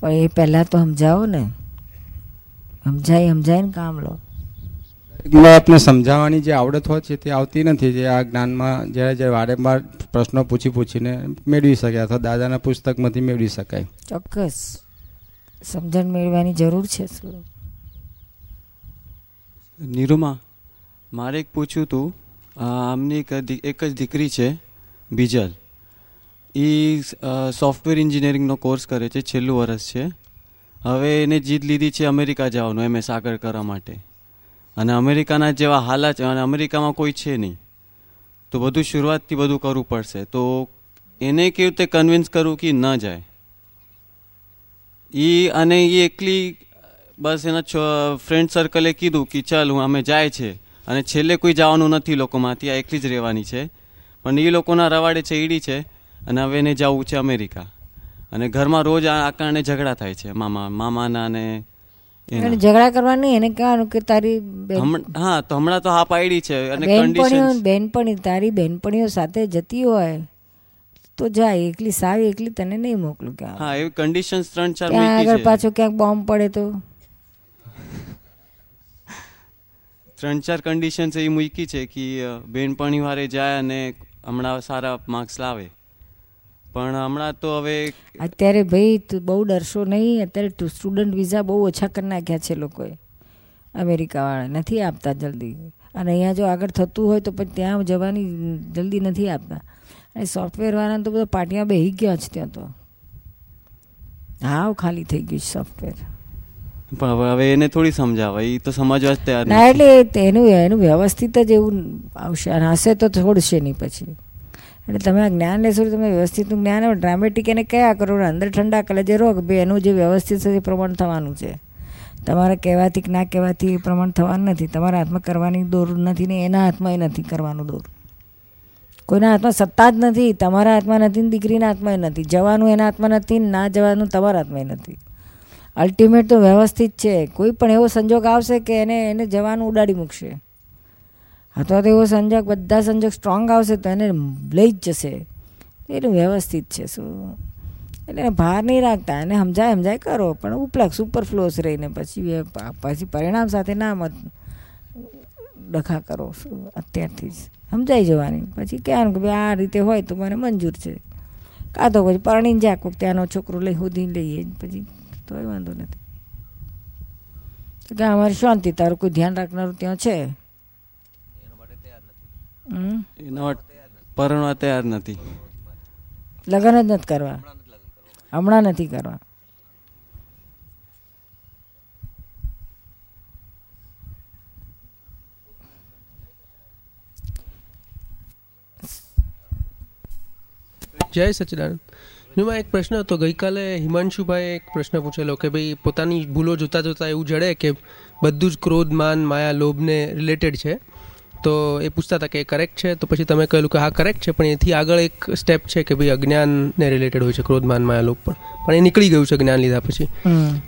પણ એ પહેલાં તો સમજાવો ને. સમજાય સમજાય ને કામ લો. આપને સમજાવવાની જે આવડત હોય છે તે આવતી નથી. જે આ જ્ઞાનમાં જ્યારે જ્યારે વારંવાર પ્રશ્નો પૂછી પૂછીને મેળવી શકે અથવા દાદાના પુસ્તકમાંથી મેળવી શકાય. ચોક્કસ. સમજણ મેળવવાની જરૂર છે, શું? નીરુમા, મારે એક પૂછ્યું હતું આમની એક જ દીકરી છે, બીજલ. એ સોફ્ટવેર એન્જિનિયરિંગનો કોર્સ કરે છે, છેલ્લું વર્ષ છે. હવે એને જીત લીધી છે અમેરિકા જવાનું, એમ. એસ આગળ કરવા માટે. અને અમેરિકાના જેવા હાલા છે અને અમેરિકામાં કોઈ છે નહીં. તો બધું શરૂઆતથી બધું કરવું પડશે. તો એને કેવી રીતે કન્વિન્સ કરવું કે ન જાય? એ અને એ એકલી બસ એના ફ્રેન્ડ સર્કલે કીધું કે ચાલ હું અમે જાય છે. અને છેલ્લે કોઈ જવાનું નથી લોકોમાંથી આ એકલી જ રહેવાની છે. પણ એ લોકોના રવાડે છે ઈડી છે. અને હવે એને જવું છે અમેરિકા. અને ઘરમાં રોજ આ કારણે ઝઘડા થાય છે મામા મામાના એના. ઝઘડા કરવાની એને કહેવાનું કે તારી હમણાં- હા તો હમણાં તો હા પાડી છે. અને બેનપણીઓ તારી બેનપણીઓ સાથે જતી હોય. તો જાય એકલી સાવ એકલી તને નહીં મોકલું ક્યાં હા એવી કન્ડિશન્સ ત્રણ ચાર ત્યાં આગળ પાછો ક્યાંક બોમ્બ પડે તો. ત્રણ ચાર કન્ડિશન્સ એ મૂકી છે કે બેનપણી વારે જાય અને હમણાં સારા માર્ક્સ લાવે. પણ હમણાં તો હવે અત્યારે ભાઈ તું બહુ ડરશો નહીં. અત્યારે સ્ટુડન્ટ વિઝા બહુ ઓછા કરી નાખ્યા છે લોકોએ. અમેરિકાવાળા નથી આપતા જલ્દી. અને અહીંયા જો આગળ થતું હોય તો પછી ત્યાં જવાની જલ્દી નથી આપતા. અને સોફ્ટવેરવાળાને તો બધા પાટિયા બેહી ગયા છે ત્યાં તો. હાવ ખાલી થઈ ગયું સોફ્ટવેર પણ હવે એને થોડી સમજાવે એ તો સમજવા જ તૈયાર ના એટલે તેનું એનું વ્યવસ્થિત જ એવું આવશે અને હશે તો છોડશે નહીં પછી. એટલે તમે આ જ્ઞાન લેશો તમે વ્યવસ્થિતનું જ્ઞાન આવે ડ્રામેટિક એને કયા કરો? અંદર ઠંડા કલેજે રહો બે એનું જે વ્યવસ્થિત છે એ પ્રમાણ થવાનું છે. તમારે કહેવાથી કે ના કહેવાથી એ પ્રમાણ થવાનું નથી. તમારા હાથમાં કરવાની દોર નથી ને એના હાથમાં એ નથી કરવાનું દોર. કોઈના હાથમાં સત્તા જ નથી, તમારા હાથમાં નથી દીકરીના હાથમાં નથી. જવાનું એના હાથમાં નથી ને જવાનું તમારા હાથમાં નથી. અલ્ટિમેટ તો વ્યવસ્થિત છે. કોઈ પણ એવો સંજોગ આવશે કે એને એને જવાનું ઉડાડી મૂકશે. અથવા તો એવો સંજોગ, બધા સંજોગ સ્ટ્રોંગ આવશે તો એને લઈ જ જશે. એનું વ્યવસ્થિત છે શું? એટલે એને ભાર નહીં રાખતા. એને સમજાય સમજાય કરો. પણ ઉપલક સુપર ફ્લોસ રહીને પછી પછી પરિણામ સાથે ના મત ડખા કરો શું? અત્યારથી જ. સમજાઈ જવાની. પછી કહેવાનું કે ભાઈ આ રીતે હોય તો મને મંજૂર છે. કાં તો પછી પરણીને જા કોઈક ત્યાંનો છોકરો લઈ સુધી લઈએ. પછી તોય વાંધો નથી. તો કે અમારી શાંતિ તારું કોઈ ધ્યાન રાખનારું ત્યાં છે? હમ? એના પરણવા તૈયાર નથી. લગ્ન જ નથી કરવા. હમણાં નથી કરવા. જય સચિદાનંદ. એમાં એક પ્રશ્ન હતો ગઈકાલે હિમાંશુભાઈએ એક પ્રશ્ન પૂછેલો કે ભાઈ પોતાની ભૂલો જોતા જોતા એવું જડે કે બધું જ ક્રોધ માન માયા લોભને રિલેટેડ છે? તો એ પૂછતા હતા કે એ કરેક્ટ છે? તો પછી તમે કહેલું કે હા કરેક્ટ છે પણ એથી આગળ એક સ્ટેપ છે કે ભાઈ અજ્ઞાનને રિલેટેડ હોય છે ક્રોધ માન માયા લોભ પણ. પણ એ નીકળી ગયું છે જ્ઞાન લીધા પછી.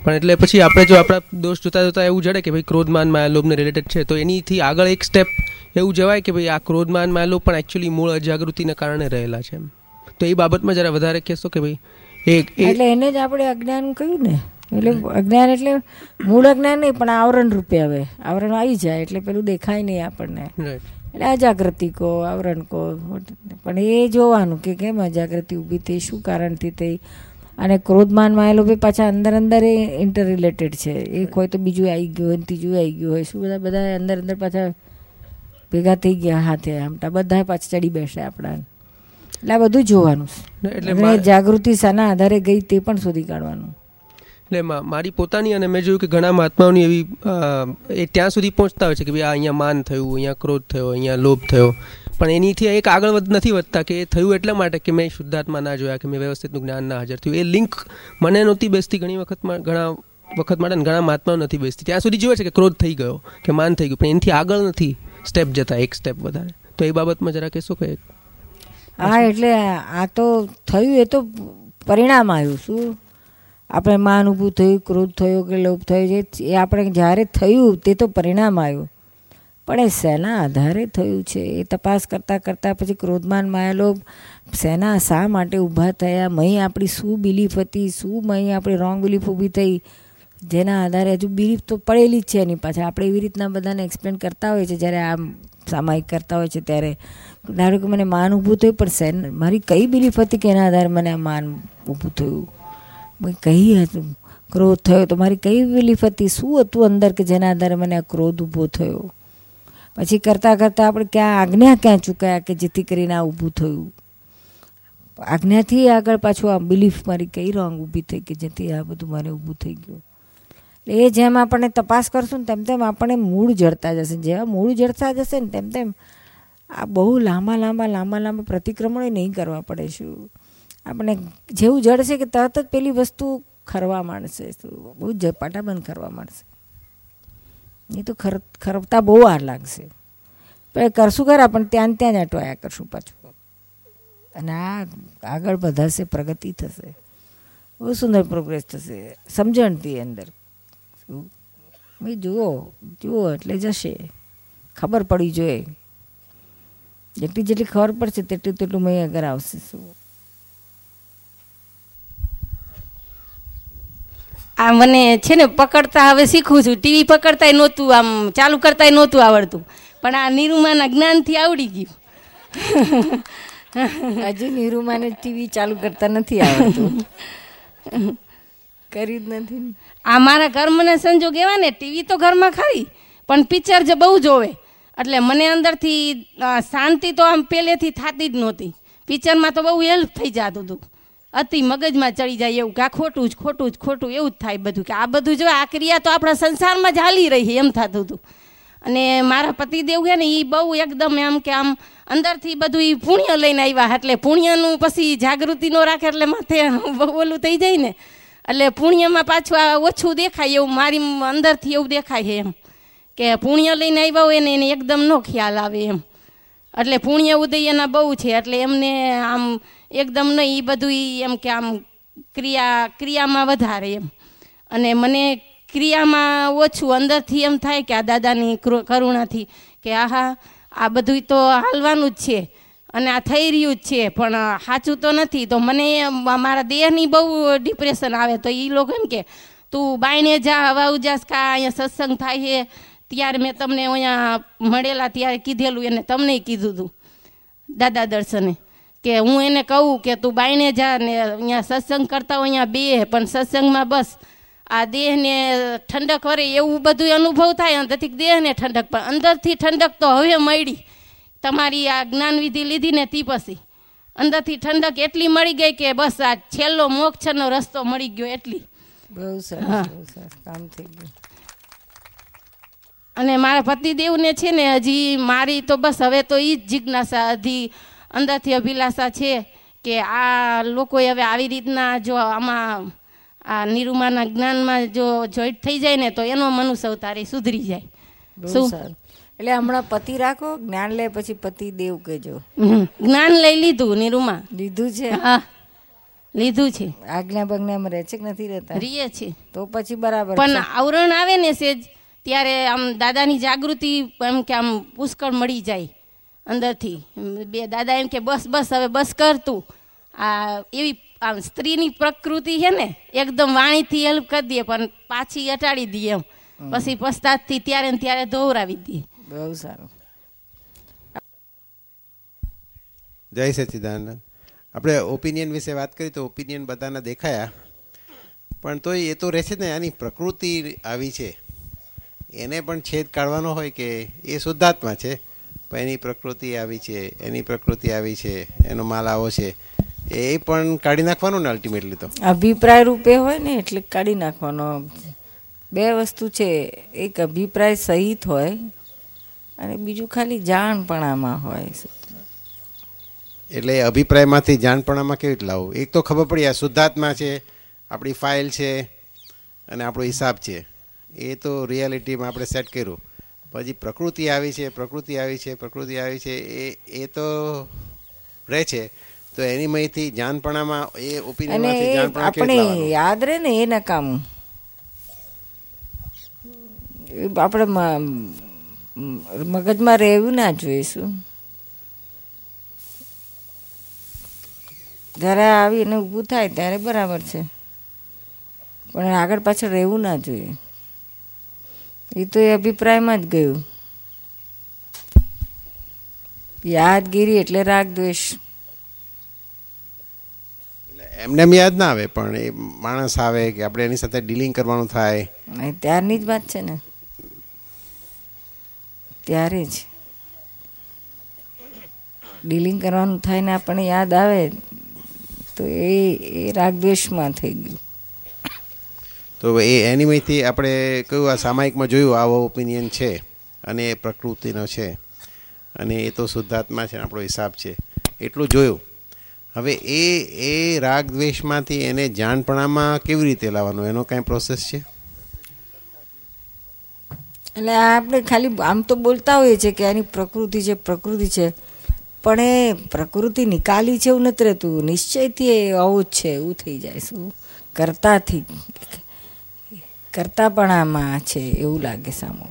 પણ એટલે પછી આપણે જો આપણા દોષ જોતા જોતા એવું જડે કે ભાઈ ક્રોધમાન માયાલોભને રિલેટેડ છે તો એનીથી આગળ એક સ્ટેપ એવું જવાય કે ભાઈ આ ક્રોધમાન માયાલોભ પણ એકચ્યુઅલી મૂળ અજાગૃતિના કારણે રહેલા છે એમ. તો એ બાબતમાં જરા વધારે કહેશો કે ભાઈ એક એટલે એને જ આપણે અજ્ઞાન કહ્યું ને. એટલે અજ્ઞાન એટલે મૂળ અજ્ઞાન નહીં પણ આવરણ રૂપે હવે. આવરણ આવી જાય એટલે પેલું દેખાય નહીં આપણને. એટલે અજાગૃતિ કહો આવરણ કહો પણ એ જોવાનું કે કેમ અજાગૃતિ ઊભી થઈ શું કારણથી થઈ? અને ક્રોધમાનમાં એ લોકો પાછા અંદર અંદર એ ઇન્ટર રિલેટેડ છે. એક હોય તો બીજું આવી ગયું હોય ત્રીજું આવી ગયું હોય. શું બધા બધા અંદર અંદર પાછા ભેગા થઈ ગયા હાથે. આમટા બધા પાછા ચડી બેસે આપણા એટલે આ બધું જોવાનું એટલે જાગૃતિ શાના આધારે ગઈ તે પણ શોધી કાઢવાનું. એટલે મારી પોતાની અને મેં જોયું કે ઘણા મહાત્માઓની એવી એ ત્યાં સુધી પહોંચતા હોય છે કે ભાઈ આ અહીંયા માન થયું અહીંયા ક્રોધ થયો અહીંયા લોભ થયો. પણ એનીથી એક આગળ વધ નથી વધતા કે એ થયું એટલા માટે કે મેં શુદ્ધાત્મા ના જોયા કે મેં વ્યવસ્થિતનું જ્ઞાન ના હાજર થયું. એ લિંક મને નહોતી બેસતી ઘણી વખતમાં ઘણા વખત માટે ઘણા મહાત્માઓ નથી બેસતી. ત્યાં સુધી જોવે છે કે ક્રોધ થઈ ગયો કે માન થઈ ગયું પણ એનાથી આગળ નથી સ્ટેપ જતા એક સ્ટેપ વધારે. તો એ બાબતમાં જરા કહેશો કે હા એટલે આ તો થયું એ તો પરિણામ આવ્યું શું? આપણે માન ઊભું થયું ક્રોધ થયો કે લોભ થયો છે એ આપણે જ્યારે થયું તે તો પરિણામ આવ્યું. પણ એ શેના આધારે થયું છે? એ તપાસ કરતાં કરતાં પછી ક્રોધમાન માયાલોભ શેના શા માટે ઊભા થયા? મહી આપણી શું બિલીફ હતી? શું મહી આપણી રોંગ બિલીફ ઊભી થઈ? જેના આધારે હજુ બિલીફ તો પડેલી જ છે એની પાછળ. આપણે એવી રીતના બધાને એક્સપ્લેન કરતા હોય છે જ્યારે આમ સામાયિક કરતા હોય છે ત્યારે ધારો કે મને માન ઊભું થયું, પણ શેન મારી કઈ બિલીફ હતી કે એના આધારે મને આ માન ઊભું થયું? કહી હતું, ક્રોધ થયો તો મારી કઈ બિલીફ હતી? શું હતું અંદર કે જેના આધારે મને આ ક્રોધ ઊભો થયો? પછી કરતાં કરતાં આપણે ક્યાં આજ્ઞા ક્યાં ચૂકાયા કે જેથી કરીને આ ઊભું થયું? આજ્ઞાથી આગળ પાછું આ બિલીફ મારી કઈ રોંગ ઊભી થઈ કે જેથી આ બધું મને ઊભું થઈ ગયું? એટલે એ જેમ આપણને તપાસ કરશું ને તેમ તેમ આપણને મૂળ જડતા જશે. જેવા મૂળ જડતા જશે ને તેમ તેમ આ બહુ લાંબા લાંબા લાંબા લાંબા પ્રતિક્રમણો નહીં કરવા પડે શું? આપણે જેવું જડશે કે તરત જ પેલી વસ્તુ ખરવા માંડશે બહુ જ પાટાબંધ કરવા માંડશે. એ તો ખર, ખરવતા બહુ વાર લાગશે. પણ કરશું ખરા, પણ ત્યાં ત્યાં જ અટવાયા કરશું પાછું. અને આ આગળ વધારશે, પ્રગતિ થશે. બહુ સુંદર પ્રોગ્રેસ થશે. સમજણથી અંદર. જુઓ જુઓ એટલે જશે. ખબર પડી જોઈએ જેટલી જેટલી ખબર પડશે તેટલું તેટલું મેં આગળ આવશે શું. આ મને છે ને પકડતા હવે શીખું છું. ટીવી પકડતાય નહોતું આમ ચાલુ કરતા નહોતું આવડતું. પણ આ નિરૂમાના જ્ઞાનથી આવડી ગયું. હજુ નિરૂમાને ટીવી ચાલુ કરતા નથી આવડતું. કરી જ નથી. આ મારા ઘર મને સંજોગ એવા ને ટીવી તો ઘરમાં ખરી પણ પિક્ચર જે બહુ જોવે. એટલે મને અંદરથી શાંતિ તો આમ પહેલેથી થતી જ નહોતી. પિક્ચરમાં તો બહુ હેલ્પ થઈ જતું હતું. અતિ મગજમાં ચડી જાય એવું કે આ ખોટું જ ખોટું જ, ખોટું એવું જ થાય બધું કે આ બધું જો આ ક્રિયા તો આપણા સંસારમાં જ હાલી રહી એમ થતું હતું. અને મારા પતિદેવ છે ને એ બહુ એકદમ એમ કે આમ અંદરથી બધું એ પુણ્ય લઈને આવ્યા એટલે પુણ્યનું પછી જાગૃતિ ન રાખે એટલે માથે બહુ ઓલું થઈ જાય ને. એટલે પુણ્યમાં પાછું આ ઓછું દેખાય એવું, મારી અંદરથી એવું દેખાય છે એમ. કે પુણ્ય લઈને આવ્યા હોય ને એને એકદમ નો ખ્યાલ આવે એમ. એટલે પુણ્ય ઉદય એના બહુ છે, એટલે એમને આમ એકદમ નહીં એ બધું એમ કે આમ ક્રિયા, ક્રિયામાં વધારે એમ. અને મને ક્રિયામાં ઓછું અંદરથી એમ થાય કે આ દાદાની કરુણાથી કે આહા, આ બધું તો હાલવાનું જ છે અને આ થઈ રહ્યું જ છે, પણ સાચું તો નથી. તો મને મારા દેહની બહુ ડિપ્રેશન આવે. તો એ લોકો એમ કે, તું બાયણે જા, હવા ઉજાસ કા, અહીંયા સત્સંગ થાય છે ત્યારે મેં તમને અહીંયા મળેલા ત્યારે કીધેલું એને તમને કીધું હતું દાદા દર્શને કે હું એને કહું કે તું બાઈને જા ને અહીંયા સત્સંગ કરતા હોય અહીંયા બે પણ સત્સંગમાં બસ આ દેહને ઠંડક વરે એવું બધું અનુભવ થાય અંદરથી દેહને ઠંડક પણ અંદરથી ઠંડક તો હવે મળી. તમારી આ જ્ઞાનવિધિ લીધી ને તી પછી. અંદરથી ઠંડક એટલી મળી ગઈ કે બસ આ છેલ્લો મોક્ષનો રસ્તો મળી ગયો એટલી. બહુ સરસ હા. બહુ સરસ કામ થઈ ગયું. અને મારા પતિદેવને છે ને હજી મારી તો બસ હવે તો એ જ જિજ્ઞાસા હજી અંદરથી અભિલાષા છે કે આ લોકોએ હવે આવી રીતના જો આમાં આ નિરૂમાના જ્ઞાનમાં જો જોઈન્ટ થઈ જાય ને તો એનો મનુષ્ય અવતારી સુધરી જાય. શું? એટલે હમણાં પતિ રાખો જ્ઞાન લે પછી પતિ દેવ કહેજો. જ્ઞાન લઈ લીધું નિરૂમા. લીધું છે? હા. લીધું છે. આજ્ઞા બજ્ઞામાં રહે છે કે નથી રહેતા? રીએ છે. તો પછી બરાબર પણ આવરણ આવે ને સેજ ત્યારે આમ દાદાની જાગૃતિ એમ કે આમ પુષ્કળ મળી જાય અંદરથી. બે દાદા એમ કે બસ બસ હવે બસ કર તું. આ એવી આમ સ્ત્રીની પ્રકૃતિ છે ને એકદમ વાણીથી હેલ્પ કરી દઈએ પણ પાછી અટાડી દઈએ એમ. પછી પસ્તાતથી ત્યારે ને ત્યારે ધોવરાવી દઈએ બહુ સારું. જય સચિદાનંદ. આપણે ઓપિનિયન વિશે વાત કરી તો ઓપિનિયન બધાના દેખાયા. પણ તોય એ તો રહેશે ને આની પ્રકૃતિ આવી છે. એને પણ છેદ કાઢવાનો હોય કે એ શુદ્ધાત્મા છે પણ એની પ્રકૃતિ આવી છે એની પ્રકૃતિ આવી છે એનો માલ આવો છે એ પણ કાઢી નાખવાનું ને અલ્ટિમેટલી તો? અભિપ્રાય રૂપે હોય ને એટલે કાઢી નાખવાનો. બે વસ્તુ છે. એક અભિપ્રાય સહિત હોય અને બીજું ખાલી જાણપણામાં હોય. એટલે અભિપ્રાયમાંથી જાણપણામાં કેવી રીતે લાવવું? એક તો ખબર પડી આ શુદ્ધાત્મા છે આપણી ફાઇલ છે અને આપણો હિસાબ છે. એ તો રિયાલિટીમાં આપણે સેટ કર્યું. પછી પ્રકૃતિ આવી છે પ્રકૃતિ આવી છે પ્રકૃતિ આવી છે એ એ તો રહે છે. તો એની મયથી જાનપણામાં એ ઓપિનિયનમાંથી આપણે યાદ રહે ને એ નકામ. આપણે મ- મગજમાં રહેવું ના જોઈશું. જ્યારે આવીને ઊભું થાય ત્યારે બરાબર છે. પણ આગળ પાછળ રહેવું ના જોઈએ. એ તો એ અભિપ્રાયમાં જ ગયું. યાદગીરી એટલે રાગ દ્વેષ. એમને એમ યાદ ના આવે પણ એ માણસ આવે કે આપણે એની સાથે ડીલિંગ કરવાનું થાય. ત્યારની જ વાત છે ને. ત્યારે જ. ડીલિંગ કરવાનું થાય ને આપણને યાદ આવે તો એ એ રાગદ્વેષમાં થઈ ગયું. તો એ એનિમીથી આપણે કયું આ સામાયિકમાં જોયું, આવો ઓપિનિયન છે અને એ પ્રકૃતિનો છે અને એ તો શુદ્ધાત્મા છે આપણો હિસાબ છે. એટલું જોયું. હવે એ એ રાગ દ્વેષમાંથી એને જાણપણામાં કેવી રીતે લાવવાનું? એનો કાંઈ પ્રોસેસ છે? એટલે આપણે ખાલી આમ તો બોલતા હોઈએ છીએ કે આની પ્રકૃતિ છે પ્રકૃતિ છે. પણ એ પ્રકૃતિ નિકાલી છે એવું નથી રહેતું. નિશ્ચયથી એ આવું જ છે, એવું થઈ જાય શું કરતાથી. કરતાપણામાં છે એવું લાગે સામો.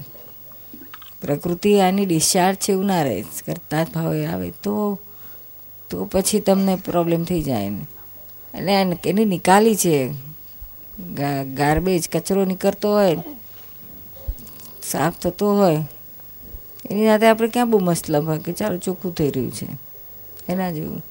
પ્રકૃતિ આની ડિસ્ચાર્જ છે એવું ના રહે. કરતા ભાવે આવે તો તો પછી તમને પ્રોબ્લેમ થઈ જાય ને એટલે એની નિકાલી છે. ગાર્બેજ કચરો નીકળતો હોય, સાફ થતો હોય, એની સાથે આપણે ક્યાં બહુ મતલબ હોય કે ચાલો ચોખ્ખું થઈ રહ્યું છે. એના જેવું.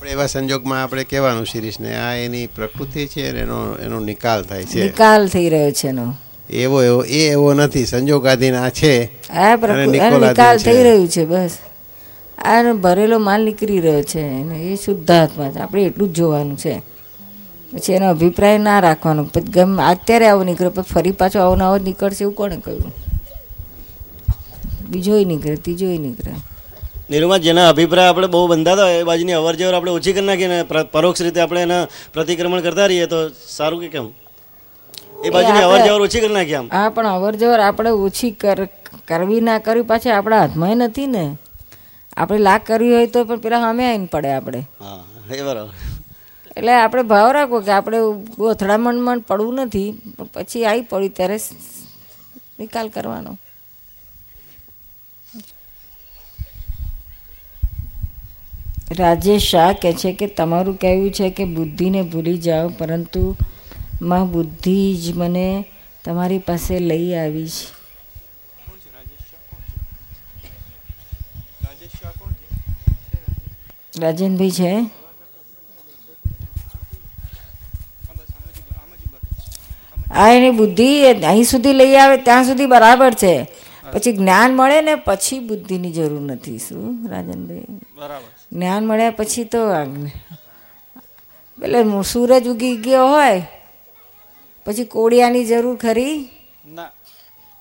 આપણે એવા સંજોગમાં આપણે કહેવાનું શિરીષને આ એની પ્રકૃતિ છે અને એનો એનો નિકાલ થાય છે. નિકાલ થઈ રહ્યો છે એનો. એવો એવો એ એવો નથી સંજોગાધીન આ છે. આ પ્રકૃતિ નિકાલ થઈ રહ્યું છે બસ. આ ભરેલો માલ નીકળી રહ્યો છે એ શુદ્ધાત્મા છે. આપણે એટલું જ જોવાનું છે. પછી એનો અભિપ્રાય ના રાખવાનો. ગમ ગમે અત્યારે આવો નીકળ્યો પણ ફરી પાછો આવો ને આવો નીકળશે એવું કોણે કહ્યું? બીજોય નીકળે ત્રીજોય નીકળે. નિરૂમાં જેના અભિપ્રાય આપણે બહુ બંધાતા હોય એ બાજુની અવર જવર આપણે ઓછી કરી નાખીએ પરોક્ષ રીતે આપણે એના પ્રતિક્રમણ કરતા રહીએ તો સારું કે કેમ? એ બાજુની અવર જવર ઓછી કરી આમ. હા પણ અવર જવર આપણે ઓછી કરવી ના કરવી પાછી આપણા હાથમાં નથી ને. આપણે લાખ કરવી હોય તો પણ પેલા સામે આવીને પડે આપણે. હા એ બરાબર. એટલે આપણે ભાવ રાખો કે આપણે અથડામણમાં પડવું નથી પછી આવી પડી ત્યારે નિકાલ કરવાનો. રાજેશ શાહ કહે છે કે તમારું કહેવું છે કે બુદ્ધિને ભૂલી જાઓ, પરંતુ માં બુદ્ધિ જ મને તમારી પાસે લઈ આવી છે. રાજેનભાઈ છે? આ એની બુદ્ધિ અહીં સુધી લઈ આવે, ત્યાં સુધી બરાબર છે. પછી જ્ઞાન મળે ને પછી બુદ્ધિની જરૂર નથી શું રાજનભાઈ? બરાબર. જ્ઞાન મળ્યા પછી તો એટલે સૂરજ ઉગી ગયો હોય પછી કોડિયાની જરૂર ખરી? ના.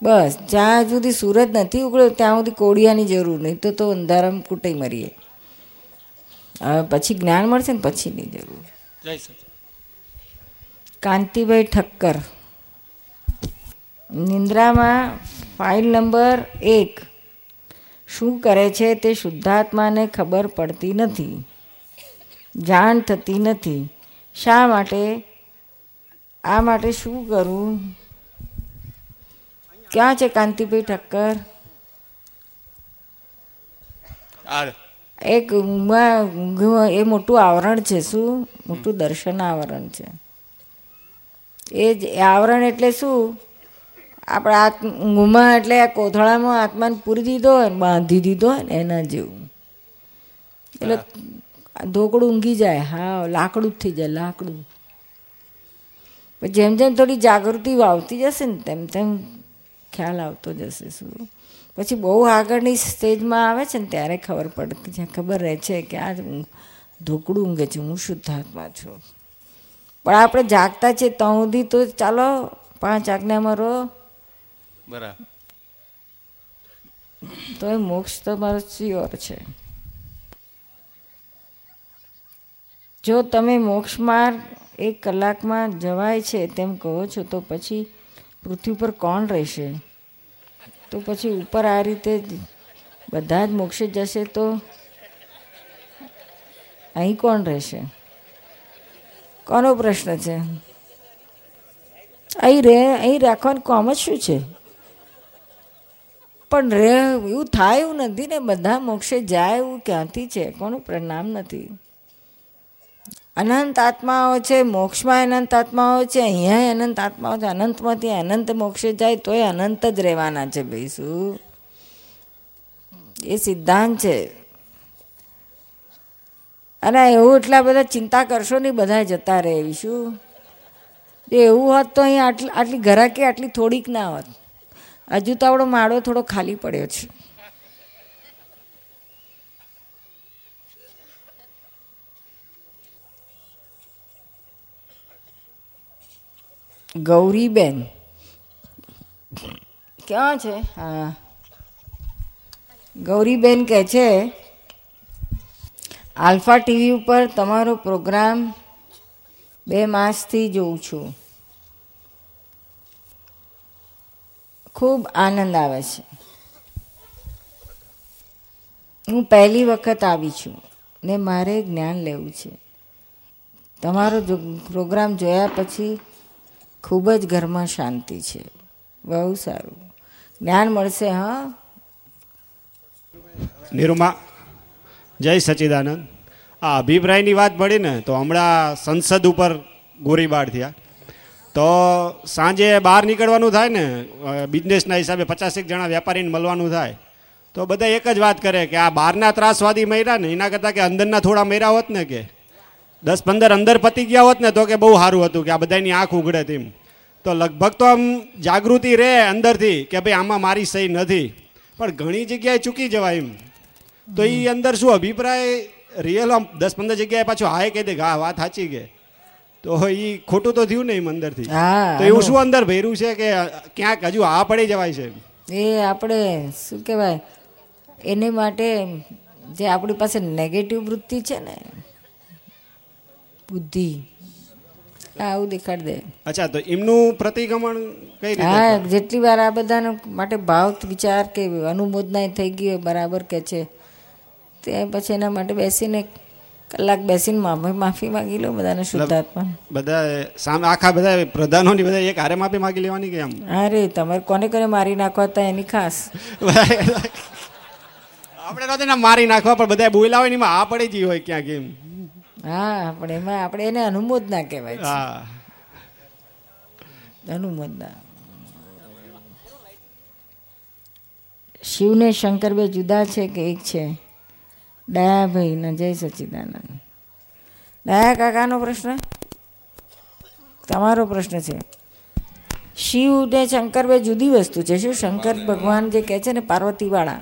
બસ જ્યાં સુધી સૂરજ નથી ઉગડ્યો ત્યાં સુધી કોડિયાની જરૂર નહીં તો તો અંધારામાં કૂટાઈ મરીએ. હવે પછી જ્ઞાન મળશે ને પછીની જરૂર. કાંતિભાઈ ઠક્કર. નિંદ્રામાં ફાઇલ નંબર એક. શું કરે છે તે શુદ્ધાત્માને ખબર પડતી નથી. જાણ થતી નથી. શા માટે? આ માટે શું કરવું ક્યાં છે કાંતિભાઈ ઠક્કર? એક ઊંઘમાં એ મોટું આવરણ છે શું? મોટું દર્શન આવરણ છે. એ જ એ આવરણ એટલે શું? આપણે આત્મ ઊંઘમાં એટલે આ કોથળામાં આત્માને પૂરી દીધો હોય ને બાંધી દીધો હોય ને એના જેવું. એટલે ઢોકળું ઊંઘી જાય. હા લાકડું જ થઈ જાય લાકડું. પછી જેમ જેમ થોડી જાગૃતિ આવતી જશે ને તેમ તેમ ખ્યાલ આવતો જશે શું. પછી બહુ આગળની સ્ટેજમાં આવે છે ને ત્યારે ખબર પડતી જ્યાં ખબર રહે છે કે આ ઢોકળું ઊંઘે છે. હું શુદ્ધાત્મા છું. પણ આપણે જાગતા છીએ તો સુધી તો ચાલો પાંચ આજ્ઞામાં રહો. બરાબર. તો એ મોક્ષ તમારો શ્યોર છે. જો તમે મોક્ષ માર્ગ એક કલાકમાં જવાય છે તેમ કહો છો, તો પછી પૃથ્વી પર કોણ રહેશે? તો પછી ઉપર આ રીતે બધા જ મોક્ષે જશે તો અહીં કોણ રહેશે? કોનો પ્રશ્ન છે? અહીં રહે, અહીં રાખવાનું કામ જ શું છે? પણ રે, એવું થાય એવું નથી ને, બધા મોક્ષે જાય એવું ક્યાંથી છે? કોનું પ્રણામ નથી? અનંત આત્માઓ છે, મોક્ષમાં અનંત આત્માઓ છે અહીંયા અનંત આત્માઓ છે, અનંતમાંથી અનંત મોક્ષે જાય, તોય અનંત જ રહેવાના છે ભાઈ શું? એ સિદ્ધાંત છે. અને એવું એટલા બધા ચિંતા કરશો નહીં બધા જતા રહે શું? એવું હોત તો અહીં આટલી આટલી ઘરાકી આટલી થોડીક ના હોત. હજુ તો આપણો માળો થોડો ખાલી પડ્યો છે. ગૌરીબેન. ક્યાં છે? હા. ગૌરીબેન કહે છે, આલ્ફા ટીવી ઉપર તમારો પ્રોગ્રામ બે માસથી જોઉં છું. ખૂબ આનંદ આવે છે. હું પહેલી વખત આવી છું ને મારે જ્ઞાન લેવું છે. તમારો પ્રોગ્રામ જોયા પછી ખૂબ જ ઘરમાં શાંતિ છે. બહુ સારું. જ્ઞાન મળશે, હા? નિરૂમા, જય સચિદાનંદ. આ અભિપ્રાયની વાત પડી ને તો હમણાં સંસદ ઉપર ગોળીબાર થયા. તો સાંજે બહાર નીકળવાનું થાય ને બિઝનેસના હિસાબે પચાસેક જણા વેપારીને મળવાનું થાય. તો બધા એક જ વાત કરે કે આ બહારના ત્રાસવાદી મર્યા ને એના કરતાં કે અંદરના થોડા મર્યા હોત ને કે દસ પંદર અંદર પતી ગયા હોત ને તો કે બહુ સારું હતું કે આ બધાની આંખ ઉઘડે તેમ. તો લગભગ તો આમ જાગૃતિ રહે અંદરથી કે ભાઈ આમાં મારી સહી નથી. પણ ઘણી જગ્યાએ ચૂકી જવાય એમ. તો એ અંદર શું અભિપ્રાય? રિયલ આમ દસ પંદર જગ્યાએ પાછો હાય કહી દે કે હા વાત સાચી કે. તો એ ખોટું તો થયું ને એમ અંદરથી તો એવું શું અંદર ભર્યું છે કે ક્યાંક હજુ આ પડી જવાય છે એ આપણે શું કહેવાય એને માટે જે આપણી પાસે નેગેટિવ વૃત્તિ છે ને બુદ્ધિ આવું દેખાડ દે. અચ્છા તો એમનું પ્રતિક્રમણ કઈ રીતે હા જેટલી વાર આ બધાને માટે ભાવ વિચાર કે અનુમોદના થઈ ગયું બરાબર કે છે તે પછી એના માટે બેસીને કલાક બેસીને માફી માફી માંગી લો બધાને શુદ્ધાત્મા. બધા સામે આખા બધા પ્રધાનોની બધા એક હારે માફી માંગી લેવાની કે એમ? અરે તમારે કોને કોને મારી નાખવા હતા એની ખાસ? આપણે તો તેને મારી નાખવા પણ બધા બોલ્યા હોય ને એમાં આ પડી ગઈ હોય ક્યાંક એમ. હા પણ એમાં આપણે એને અનુમોદના કહેવાય છે. હા. અનુમોદના શિવને શંકર બે જુદા છે કે એક છે? દયાભાઈ ના જય સચિદાનંદ. ડાયા કાકાનો પ્રશ્ન? તમારો પ્રશ્ન છે. શિવ ને શંકર બે જુદી વસ્તુ છે. શું શંકર ભગવાન જે કહે છે ને પાર્વતીવાળા?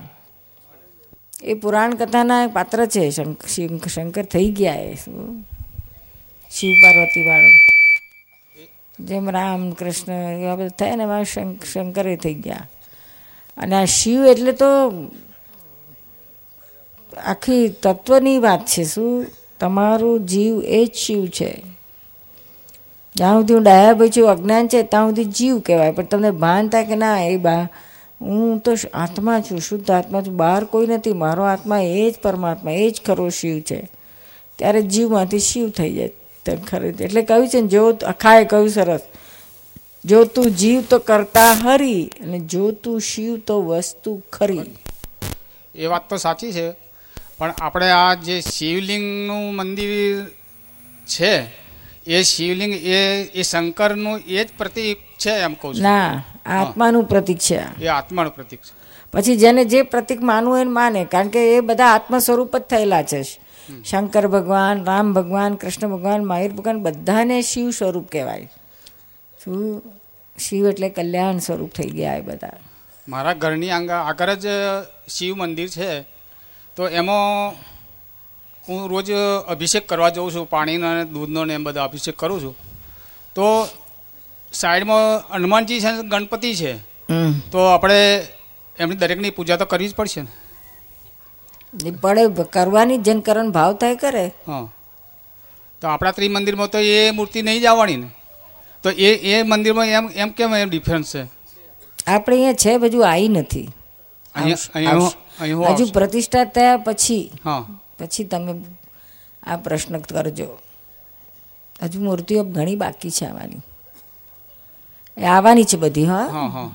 એ પુરાણ કથાના પાત્ર છે. શંકર થઈ ગયા એ શું? શિવ પાર્વતીવાળો. જેમ રામ, કૃષ્ણ, એવા બધા થયા ને એમાં શંક, શંકરે થઈ ગયા. અને આ શિવ એટલે તો આખી તત્વની વાત છે શું? તમારું જીવ એ જ શિવ છે. જ્યાં સુધી હું ડાયા બચ્યું અજ્ઞાન છે, ત્યાં સુધી જીવ કહેવાય. પણ તમને ભાન થાય કે ના, એ બા, હું તો આત્મા છું, શુદ્ધ આત્મા છું. બહાર કોઈ નથી. મારો આત્મા એ જ પરમાત્મા, એ જ ખરો શિવ છે. ત્યારે જીવમાંથી શિવ થઈ જાય તો ખરે એટલે કહ્યું છે ને, જો અખાએ કહ્યું સરસ, જો તું જીવ તો કરતા હરી અને જો તું શિવ તો વસ્તુ ખરી. એ વાત તો સાચી છે. પણ આપણે આ જે શિવલિંગનું મંદિર છે એ શિવલિંગ એ એ શંકરનું એ જ પ્રતીક છે એમ કહું છું. ના આત્માનું પ્રતીક છે. એ આત્માનું પ્રતીક છે. પછી જેને જે પ્રતીક માનવું એને માને કારણ કે એ બધા આત્મ સ્વરૂપ જ થયેલા છે. શંકર ભગવાન રામ ભગવાન કૃષ્ણ ભગવાન મહાવીર ભગવાન બધાને શિવ સ્વરૂપ કહેવાય. શું? શિવ એટલે કલ્યાણ સ્વરૂપ થઈ ગયા એ બધા. મારા ઘરની આંગ- આગળ જ શિવ મંદિર છે. તો એમાં હું રોજ અભિષેક કરવા જાઉં છું પાણીનો અને દૂધનો ને એમ બધા અભિષેક કરું છું. તો સાઈડમાં હનુમાનજી છે ગણપતિ છે. તો આપણે એમની દરેકની પૂજા તો કરવી જ પડશે ને. એ પડે કરવાની જેન કરણ ભાવ થાય કરે. હા. તો આપણા ત્રિમંદિરમાં તો એ મૂર્તિ નહીં જ આવવાની ને. તો એ એ મંદિરમાં એમ એમ કેમ એમ ડિફરન્સ છે? આપણે અહીંયા છે બધું આવી નથી. અહીંયા હજુ પ્રતિષ્ઠા થયા પછી પછી તમે આ પ્રશ્ન કરજો. હજુ મૂર્તિઓ ઘણી બાકી છે આવવાની. એ આવવાની છે બધી હા?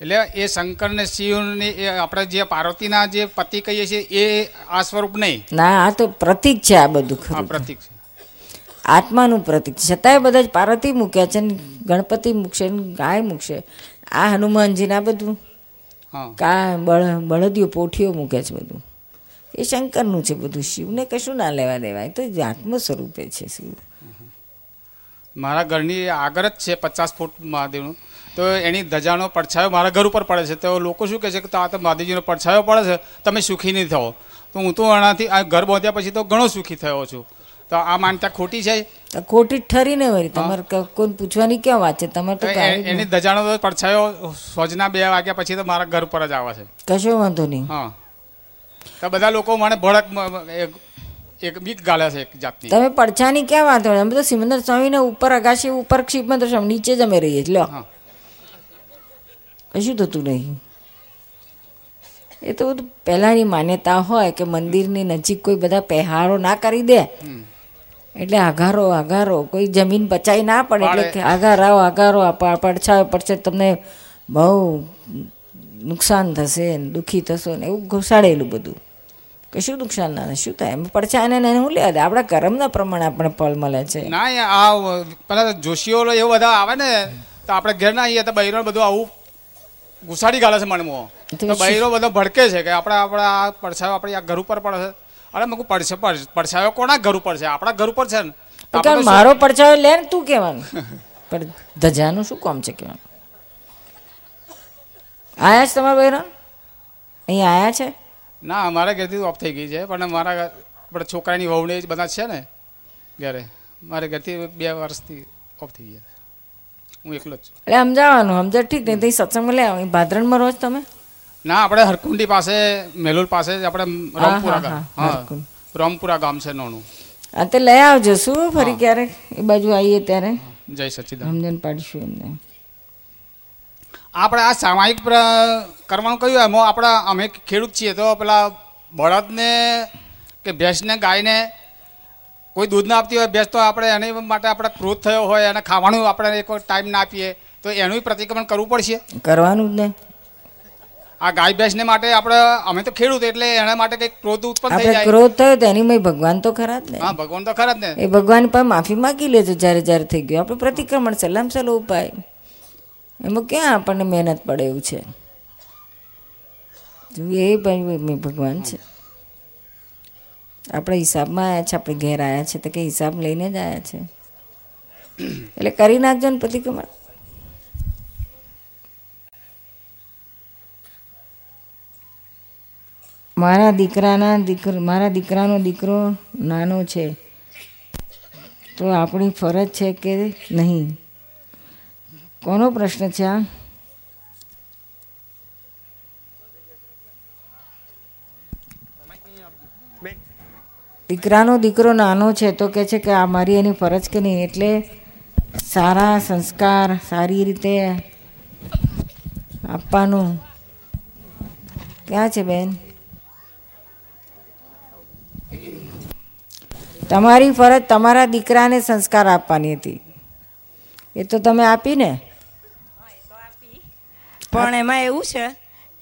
એટલે એ શંકર ને શિવ એ આપણે જે પાર્વતીના જે પતિ કહીએ છીએ એ આ સ્વરૂપ નહીં? ના આ તો પ્રતિક છે આ બધું ખરું. પ્રતિક છે. આત્માનું પ્રતિક છે. છતાંય બધા જ પાર્વતી મૂક્યા છે ને ગણપતિ મૂકશે ને ગાય મૂકશે. આ હનુમાનજી ના બધું કા બળ બળદિયો પોઠીઓ મૂકે છે બધું. એ શંકરનું છે બધું. શિવને કશું ના લેવા દેવાય. તો આત્મ સ્વરૂપે છે શિવ. મારા ઘરની આગળ જ છે પચાસ ફૂટ મહાદેવનું. તો એની ધજાનો પડછાયો મારા ઘર ઉપર પડે છે. તો લોકો શું કહે છે કે આ તો મહાદેવજીનો પડછાયો પડે છે. તમે સુખી નહીં થાઓ. તો હું તો આનાથી આ ઘર બાંધ્યા પછી તો ઘણો સુખી થયો છું. તો આ માનતા ખોટી છે? ખોટી ઠરી ને વળી તમારે કોઈ પૂછવાની ક્યાં વાત છે? તમારે તો એની દજાણો તો પડછાયો સોજના બે વાગ્યા પછી તો મારા ઘર પર જ આવે છે. કશો વાંધો નહીં. હા. તો બધા લોકો મને ભડક એક- બીક ગાળે છે એક જાતની. તમે પડછાની ક્યાં વાત હોય અમે તો સિમંદર સ્વામીને ઉપર અગાશી ઉપર શિવમંદર તો નીચે જ અમે રહીએ હા. કશું થતું નહીં. એ તો પહેલાંની માન્યતા હોય કે મંદિરની નજીક કોઈ બધા પહેહારો ના કરી દે. એટલે આઘારો આઘારો. કોઈ જમીન પચાઈ ના પડે એટલે આઘાર આવો આઘારો પડછાયો પડશે તમને બહુ નુકસાન થશે ને દુઃખી થશો ને એવું ઘોસાડેલું બધું. કશું નુકસાન ના શું થાય? એમ પડછા એને શું લેવા દે? આપણા કર્મના પ્રમાણે આપણે ફળ મળે છે. ના આ પેલા જોશીઓ એવું બધા આવે ને તો આપણે ઘેર ના આવીએ તો બહેરો બધું આવું ઘુસાડી ગાલે છે મનમાં. તો તો બધો ભડકે છે કે આપણે આપણા પડછાયો આપણે આ ઘર ઉપર પડે છે. અરે મગું પડશે પડશે પડછાયો કોના ઘર ઉપર છે? આપણા ઘર ઉપર છે ને? મારો પડછાયો લે ને તું કહેવાનું. પણ ધજાનું શું કામ છે કહેવાનું? આયા છે તમારા બહેરો અહીં આયા છે? ના અમારા ઘરેથી ઓફ થઈ ગઈ છે પણ મારા આપણે છોકરાની વહુ ને એ જ બધા છે ને ઘરે. મારે ઘરથી બે વર્ષથી ઓફ થઈ ગયા હું એકલો જ છું. એટલે સમજાવવાનું સમજાવ ઠીક નહીં તો સત્સંગમાં લે ભાદરણમાં રહો છો તમે? ના આપણે હરકુંડી પાસે મેલુલ પાસે આપણે રામપુરા ગામ. હા, હા રામપુરા ગામ છે નોનું. આ તે લઈ આવજો શું? ફરી ક્યારેક એ બાજુ આવીએ ત્યારે. જય સચ્ચિદાનંદ સમજણ પાડીશું એમને. આપણે આ સામાયિક કરવાનું કહ્યું એમાં? આપણા અમે ખેડૂત છીએ તો પેલા બળદને કે ભેંસને ગાયને કોઈ દૂધ ના આપતી હોય ભેંસ તો આપણે એની માટે આપણે ક્રોધ થયો હોય અને ખાવાનું આપણે એક ટાઈમ ના આપીએ તો એનું પ્રતિક્રમણ કરવું પડશે. કરવાનું જ ને. આ ગાય ભેંસને માટે આપણે અમે તો ખેડૂત એટલે એના માટે કંઈક ક્રોધ ઉત્પન્ન થઈ જાય. ક્રોધ થયો તો એની ભગવાન તો ખરા જ ને. હા ભગવાન તો ખરા જ ને. એ ભગવાન પર માફી માગી લેજો જ્યારે જ્યારે થઈ ગયું. આપણે પ્રતિક્રમણ સલામ સલો ઉપાય. એમાં ક્યાં આપણને મહેનત પડે એવું છે? એ ભાઈ ભગવાન છે. આપણે હિસાબમાં આવ્યા છે આપણે ઘેર આવ્યા છે તો કે હિસાબ લઈને જ આવ્યા છે. એટલે કરી નાખજો ને પ્રતિક્રમણ. મારા દીકરાના દીકરો, મારા દીકરાનો દીકરો નાનો છે. તો આપણી ફરજ છે કે નહીં? કોનો પ્રશ્ન છે આ? દીકરાનો દીકરો નાનો છે તો કે છે કે આ મારી એની ફરજ કે નહીં? એટલે સારા સંસ્કાર, સારી રીતે આપવાનું. ક્યાં છે બેન? તમારી ફરજ તમારા દીકરાને સંસ્કાર આપવાની હતી. એ તો તમે આપી ને પણ એમાં એવું છે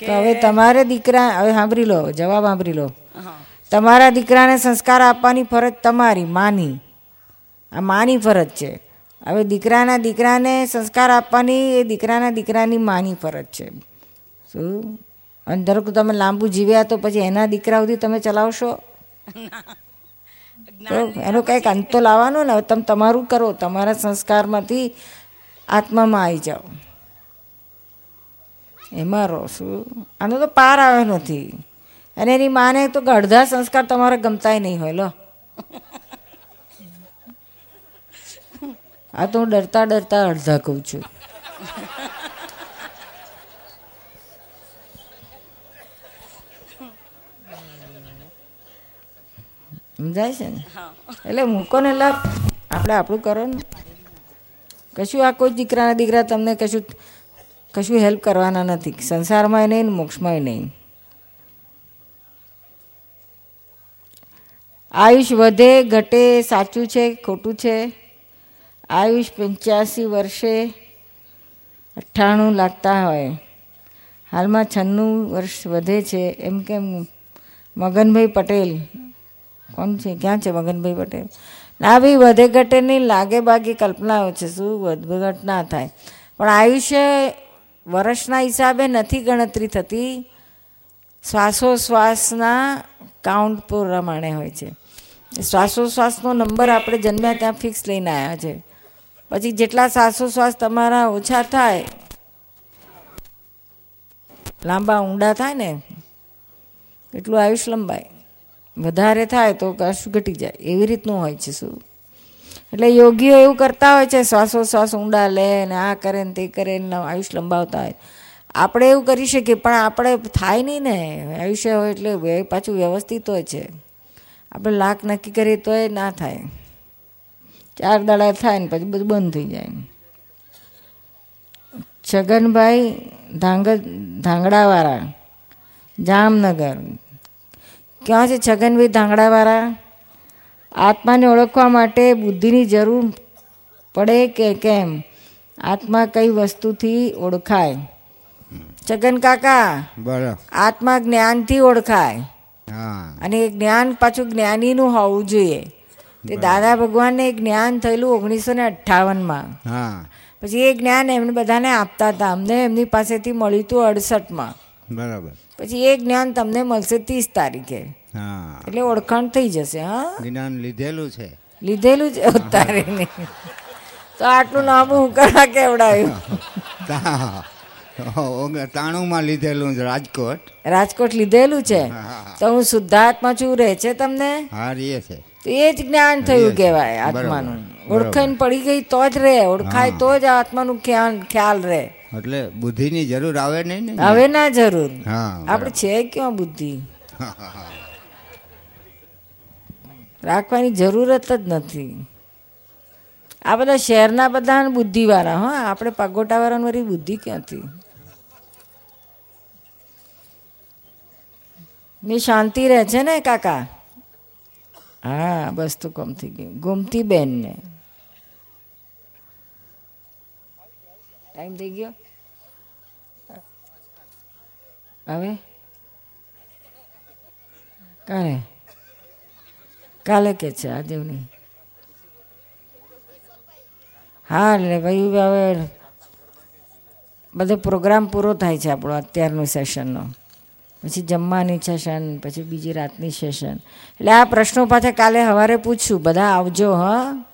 કે હવે તમારે દીકરા હવે સાંભળી લો જવાબ સાંભળી લો. તમારા દીકરાને સંસ્કાર આપવાની ફરજ તમારી માની. આ માની ફરજ છે. હવે દીકરાના દીકરાને સંસ્કાર આપવાની એ દીકરાના દીકરાની માની ફરજ છે. શું? અને ધારો કે તમે લાંબુ જીવ્યા તો પછી એના દીકરા સુધી તમે ચલાવશો? તો એનો કંઈક અંત તો લાવવાનો ને હવે તમે તમારું કરો તમારા સંસ્કારમાંથી આત્મામાં આવી જાઓ. એમાં રહો શું? આનો તો પાર આવ્યો નથી. અને એની માને તો અડધા સંસ્કાર તમારે ગમતાય નહીં હોય લો. આ તો હું ડરતા ડરતા અડધા કહું છું. સમજાય છે ને? એટલે મૂકો ને લાભ આપણે આપણું કરો ને. કશું આ કોઈ દીકરાના દીકરા તમને કશું કશું હેલ્પ કરવાના નથી. સંસારમાં નહીં ને મોક્ષમાં નહીં. આયુષ વધે ઘટે સાચું છે ખોટું છે? આયુષ પંચ્યાસી વર્ષે અઠ્ઠાણું લાગતા હોય. હાલમાં છન્નું વર્ષ વધે છે. એમ કેમ? મગનભાઈ પટેલ કોણ છે? ક્યાં છે મગનભાઈ પટેલ? ના, ભાઈ, વધે ઘટે નહીં, લાગે બાગે કલ્પનાઓ છે. શું વધઘટ ના થાય. પણ આયુષ્ય વર્ષના હિસાબે નથી ગણતરી થતી. શ્વાસોશ્વાસના કાઉન્ટ પ્રમાણે હોય છે. શ્વાસોશ્વાસનો નંબર આપણે જન્મ્યા ત્યાં ફિક્સ લઈને આવ્યા છે. પછી જેટલા શ્વાસોશ્વાસ તમારા ઓછા થાય, લાંબા ઊંડા થાય ને, એટલું આયુષ લંબાય. વધારે થાય તો કશું ઘટી જાય. એવી રીતનું હોય છે શું? એટલે યોગીઓ એવું કરતા હોય છે શ્વાસોશ્વાસ ઊંડા લે ને આ કરે ને તે કરે ને આયુષ લંબાવતા હોય. આપણે એવું કરી શકીએ, પણ આપણે થાય નહીં ને. આયુષ્ય હોય એટલે પાછું વ્યવસ્થિત હોય છે. આપણે લાખ નક્કી કરીએ તો એ ના થાય. ચાર દાડા થાય ને પછી બધું બંધ થઈ જાય. છગનભાઈ ધાંગ, ધાંગડાવાળા, જામનગર. ક્યાં છે છગનભાઈ ધાંગડાવાળા? આત્માને ઓળખવા માટે બુદ્ધિની જરૂર પડે કે કેમ? આત્મા કઈ વસ્તુથી ઓળખાય? છગન કાકા બરાબર આત્મા જ્ઞાનથી ઓળખાય. અને એ જ્ઞાન પાછું જ્ઞાનીનું હોવું જોઈએ. તે દાદા ભગવાનને એક જ્ઞાન થયેલું ઓગણીસો ને અઠ્ઠાવનમાં. હા. પછી એ જ્ઞાન એમને બધાને આપતા હતા. અમને એમની પાસેથી મળ્યું હતું અડસઠમાં. બરાબર. પછી એ જ્ઞાન તમને મળશે ત્રીસ તારીખે. હા. એટલે ઓળખાણ થઈ જશે હા? જ્ઞાન લીધેલું છે. લીધેલું છે અત્યારે તો આટલું નામ હું કરા કેવડાયું? તાણુંમાં લીધેલું છે રાજકોટ. રાજકોટ લીધેલું છે? તો હું શુદ્ધાત્મા છું રહે છે તમને? હા રીએ છે. તો એ જ જ્ઞાન થયું. કહેવાય આત્માનું. ઓળખાણ પડી ગઈ તો જ રહે ઓળખાય તો જ આત્માનું ખ્યાલ ખ્યાલ રહે. એટલે બુદ્ધિની જરૂર આવે નહીં ને? હવે ના જરૂર. હા આપણે છે ક્યાં બુદ્ધિ? રાખવાની જરૂરત જ નથી. આ બધા શહેરના બધા બુદ્ધિવાળા હા આપણે પગોટાવાળાની વળી બુદ્ધિ ક્યાંથી? મેં શાંતિ રહે છે ને કાકા? હા બસ તો કમ થઈ ગયું. ગોમતી બેન ને ટાઈમ થઈ ગયો? હવે? કાલે? કાલે કે છે આજે નહીં હા, એટલે ભાઈ હવે બધો પ્રોગ્રામ પૂરો થાય છે આપણો અત્યારનું સેશનનો પછી જમવાની સેશન પછી બીજી રાતની સેશન એટલે આ પ્રશ્નો પાછા કાલે સવારે પૂછશું. બધા આવજો, હા?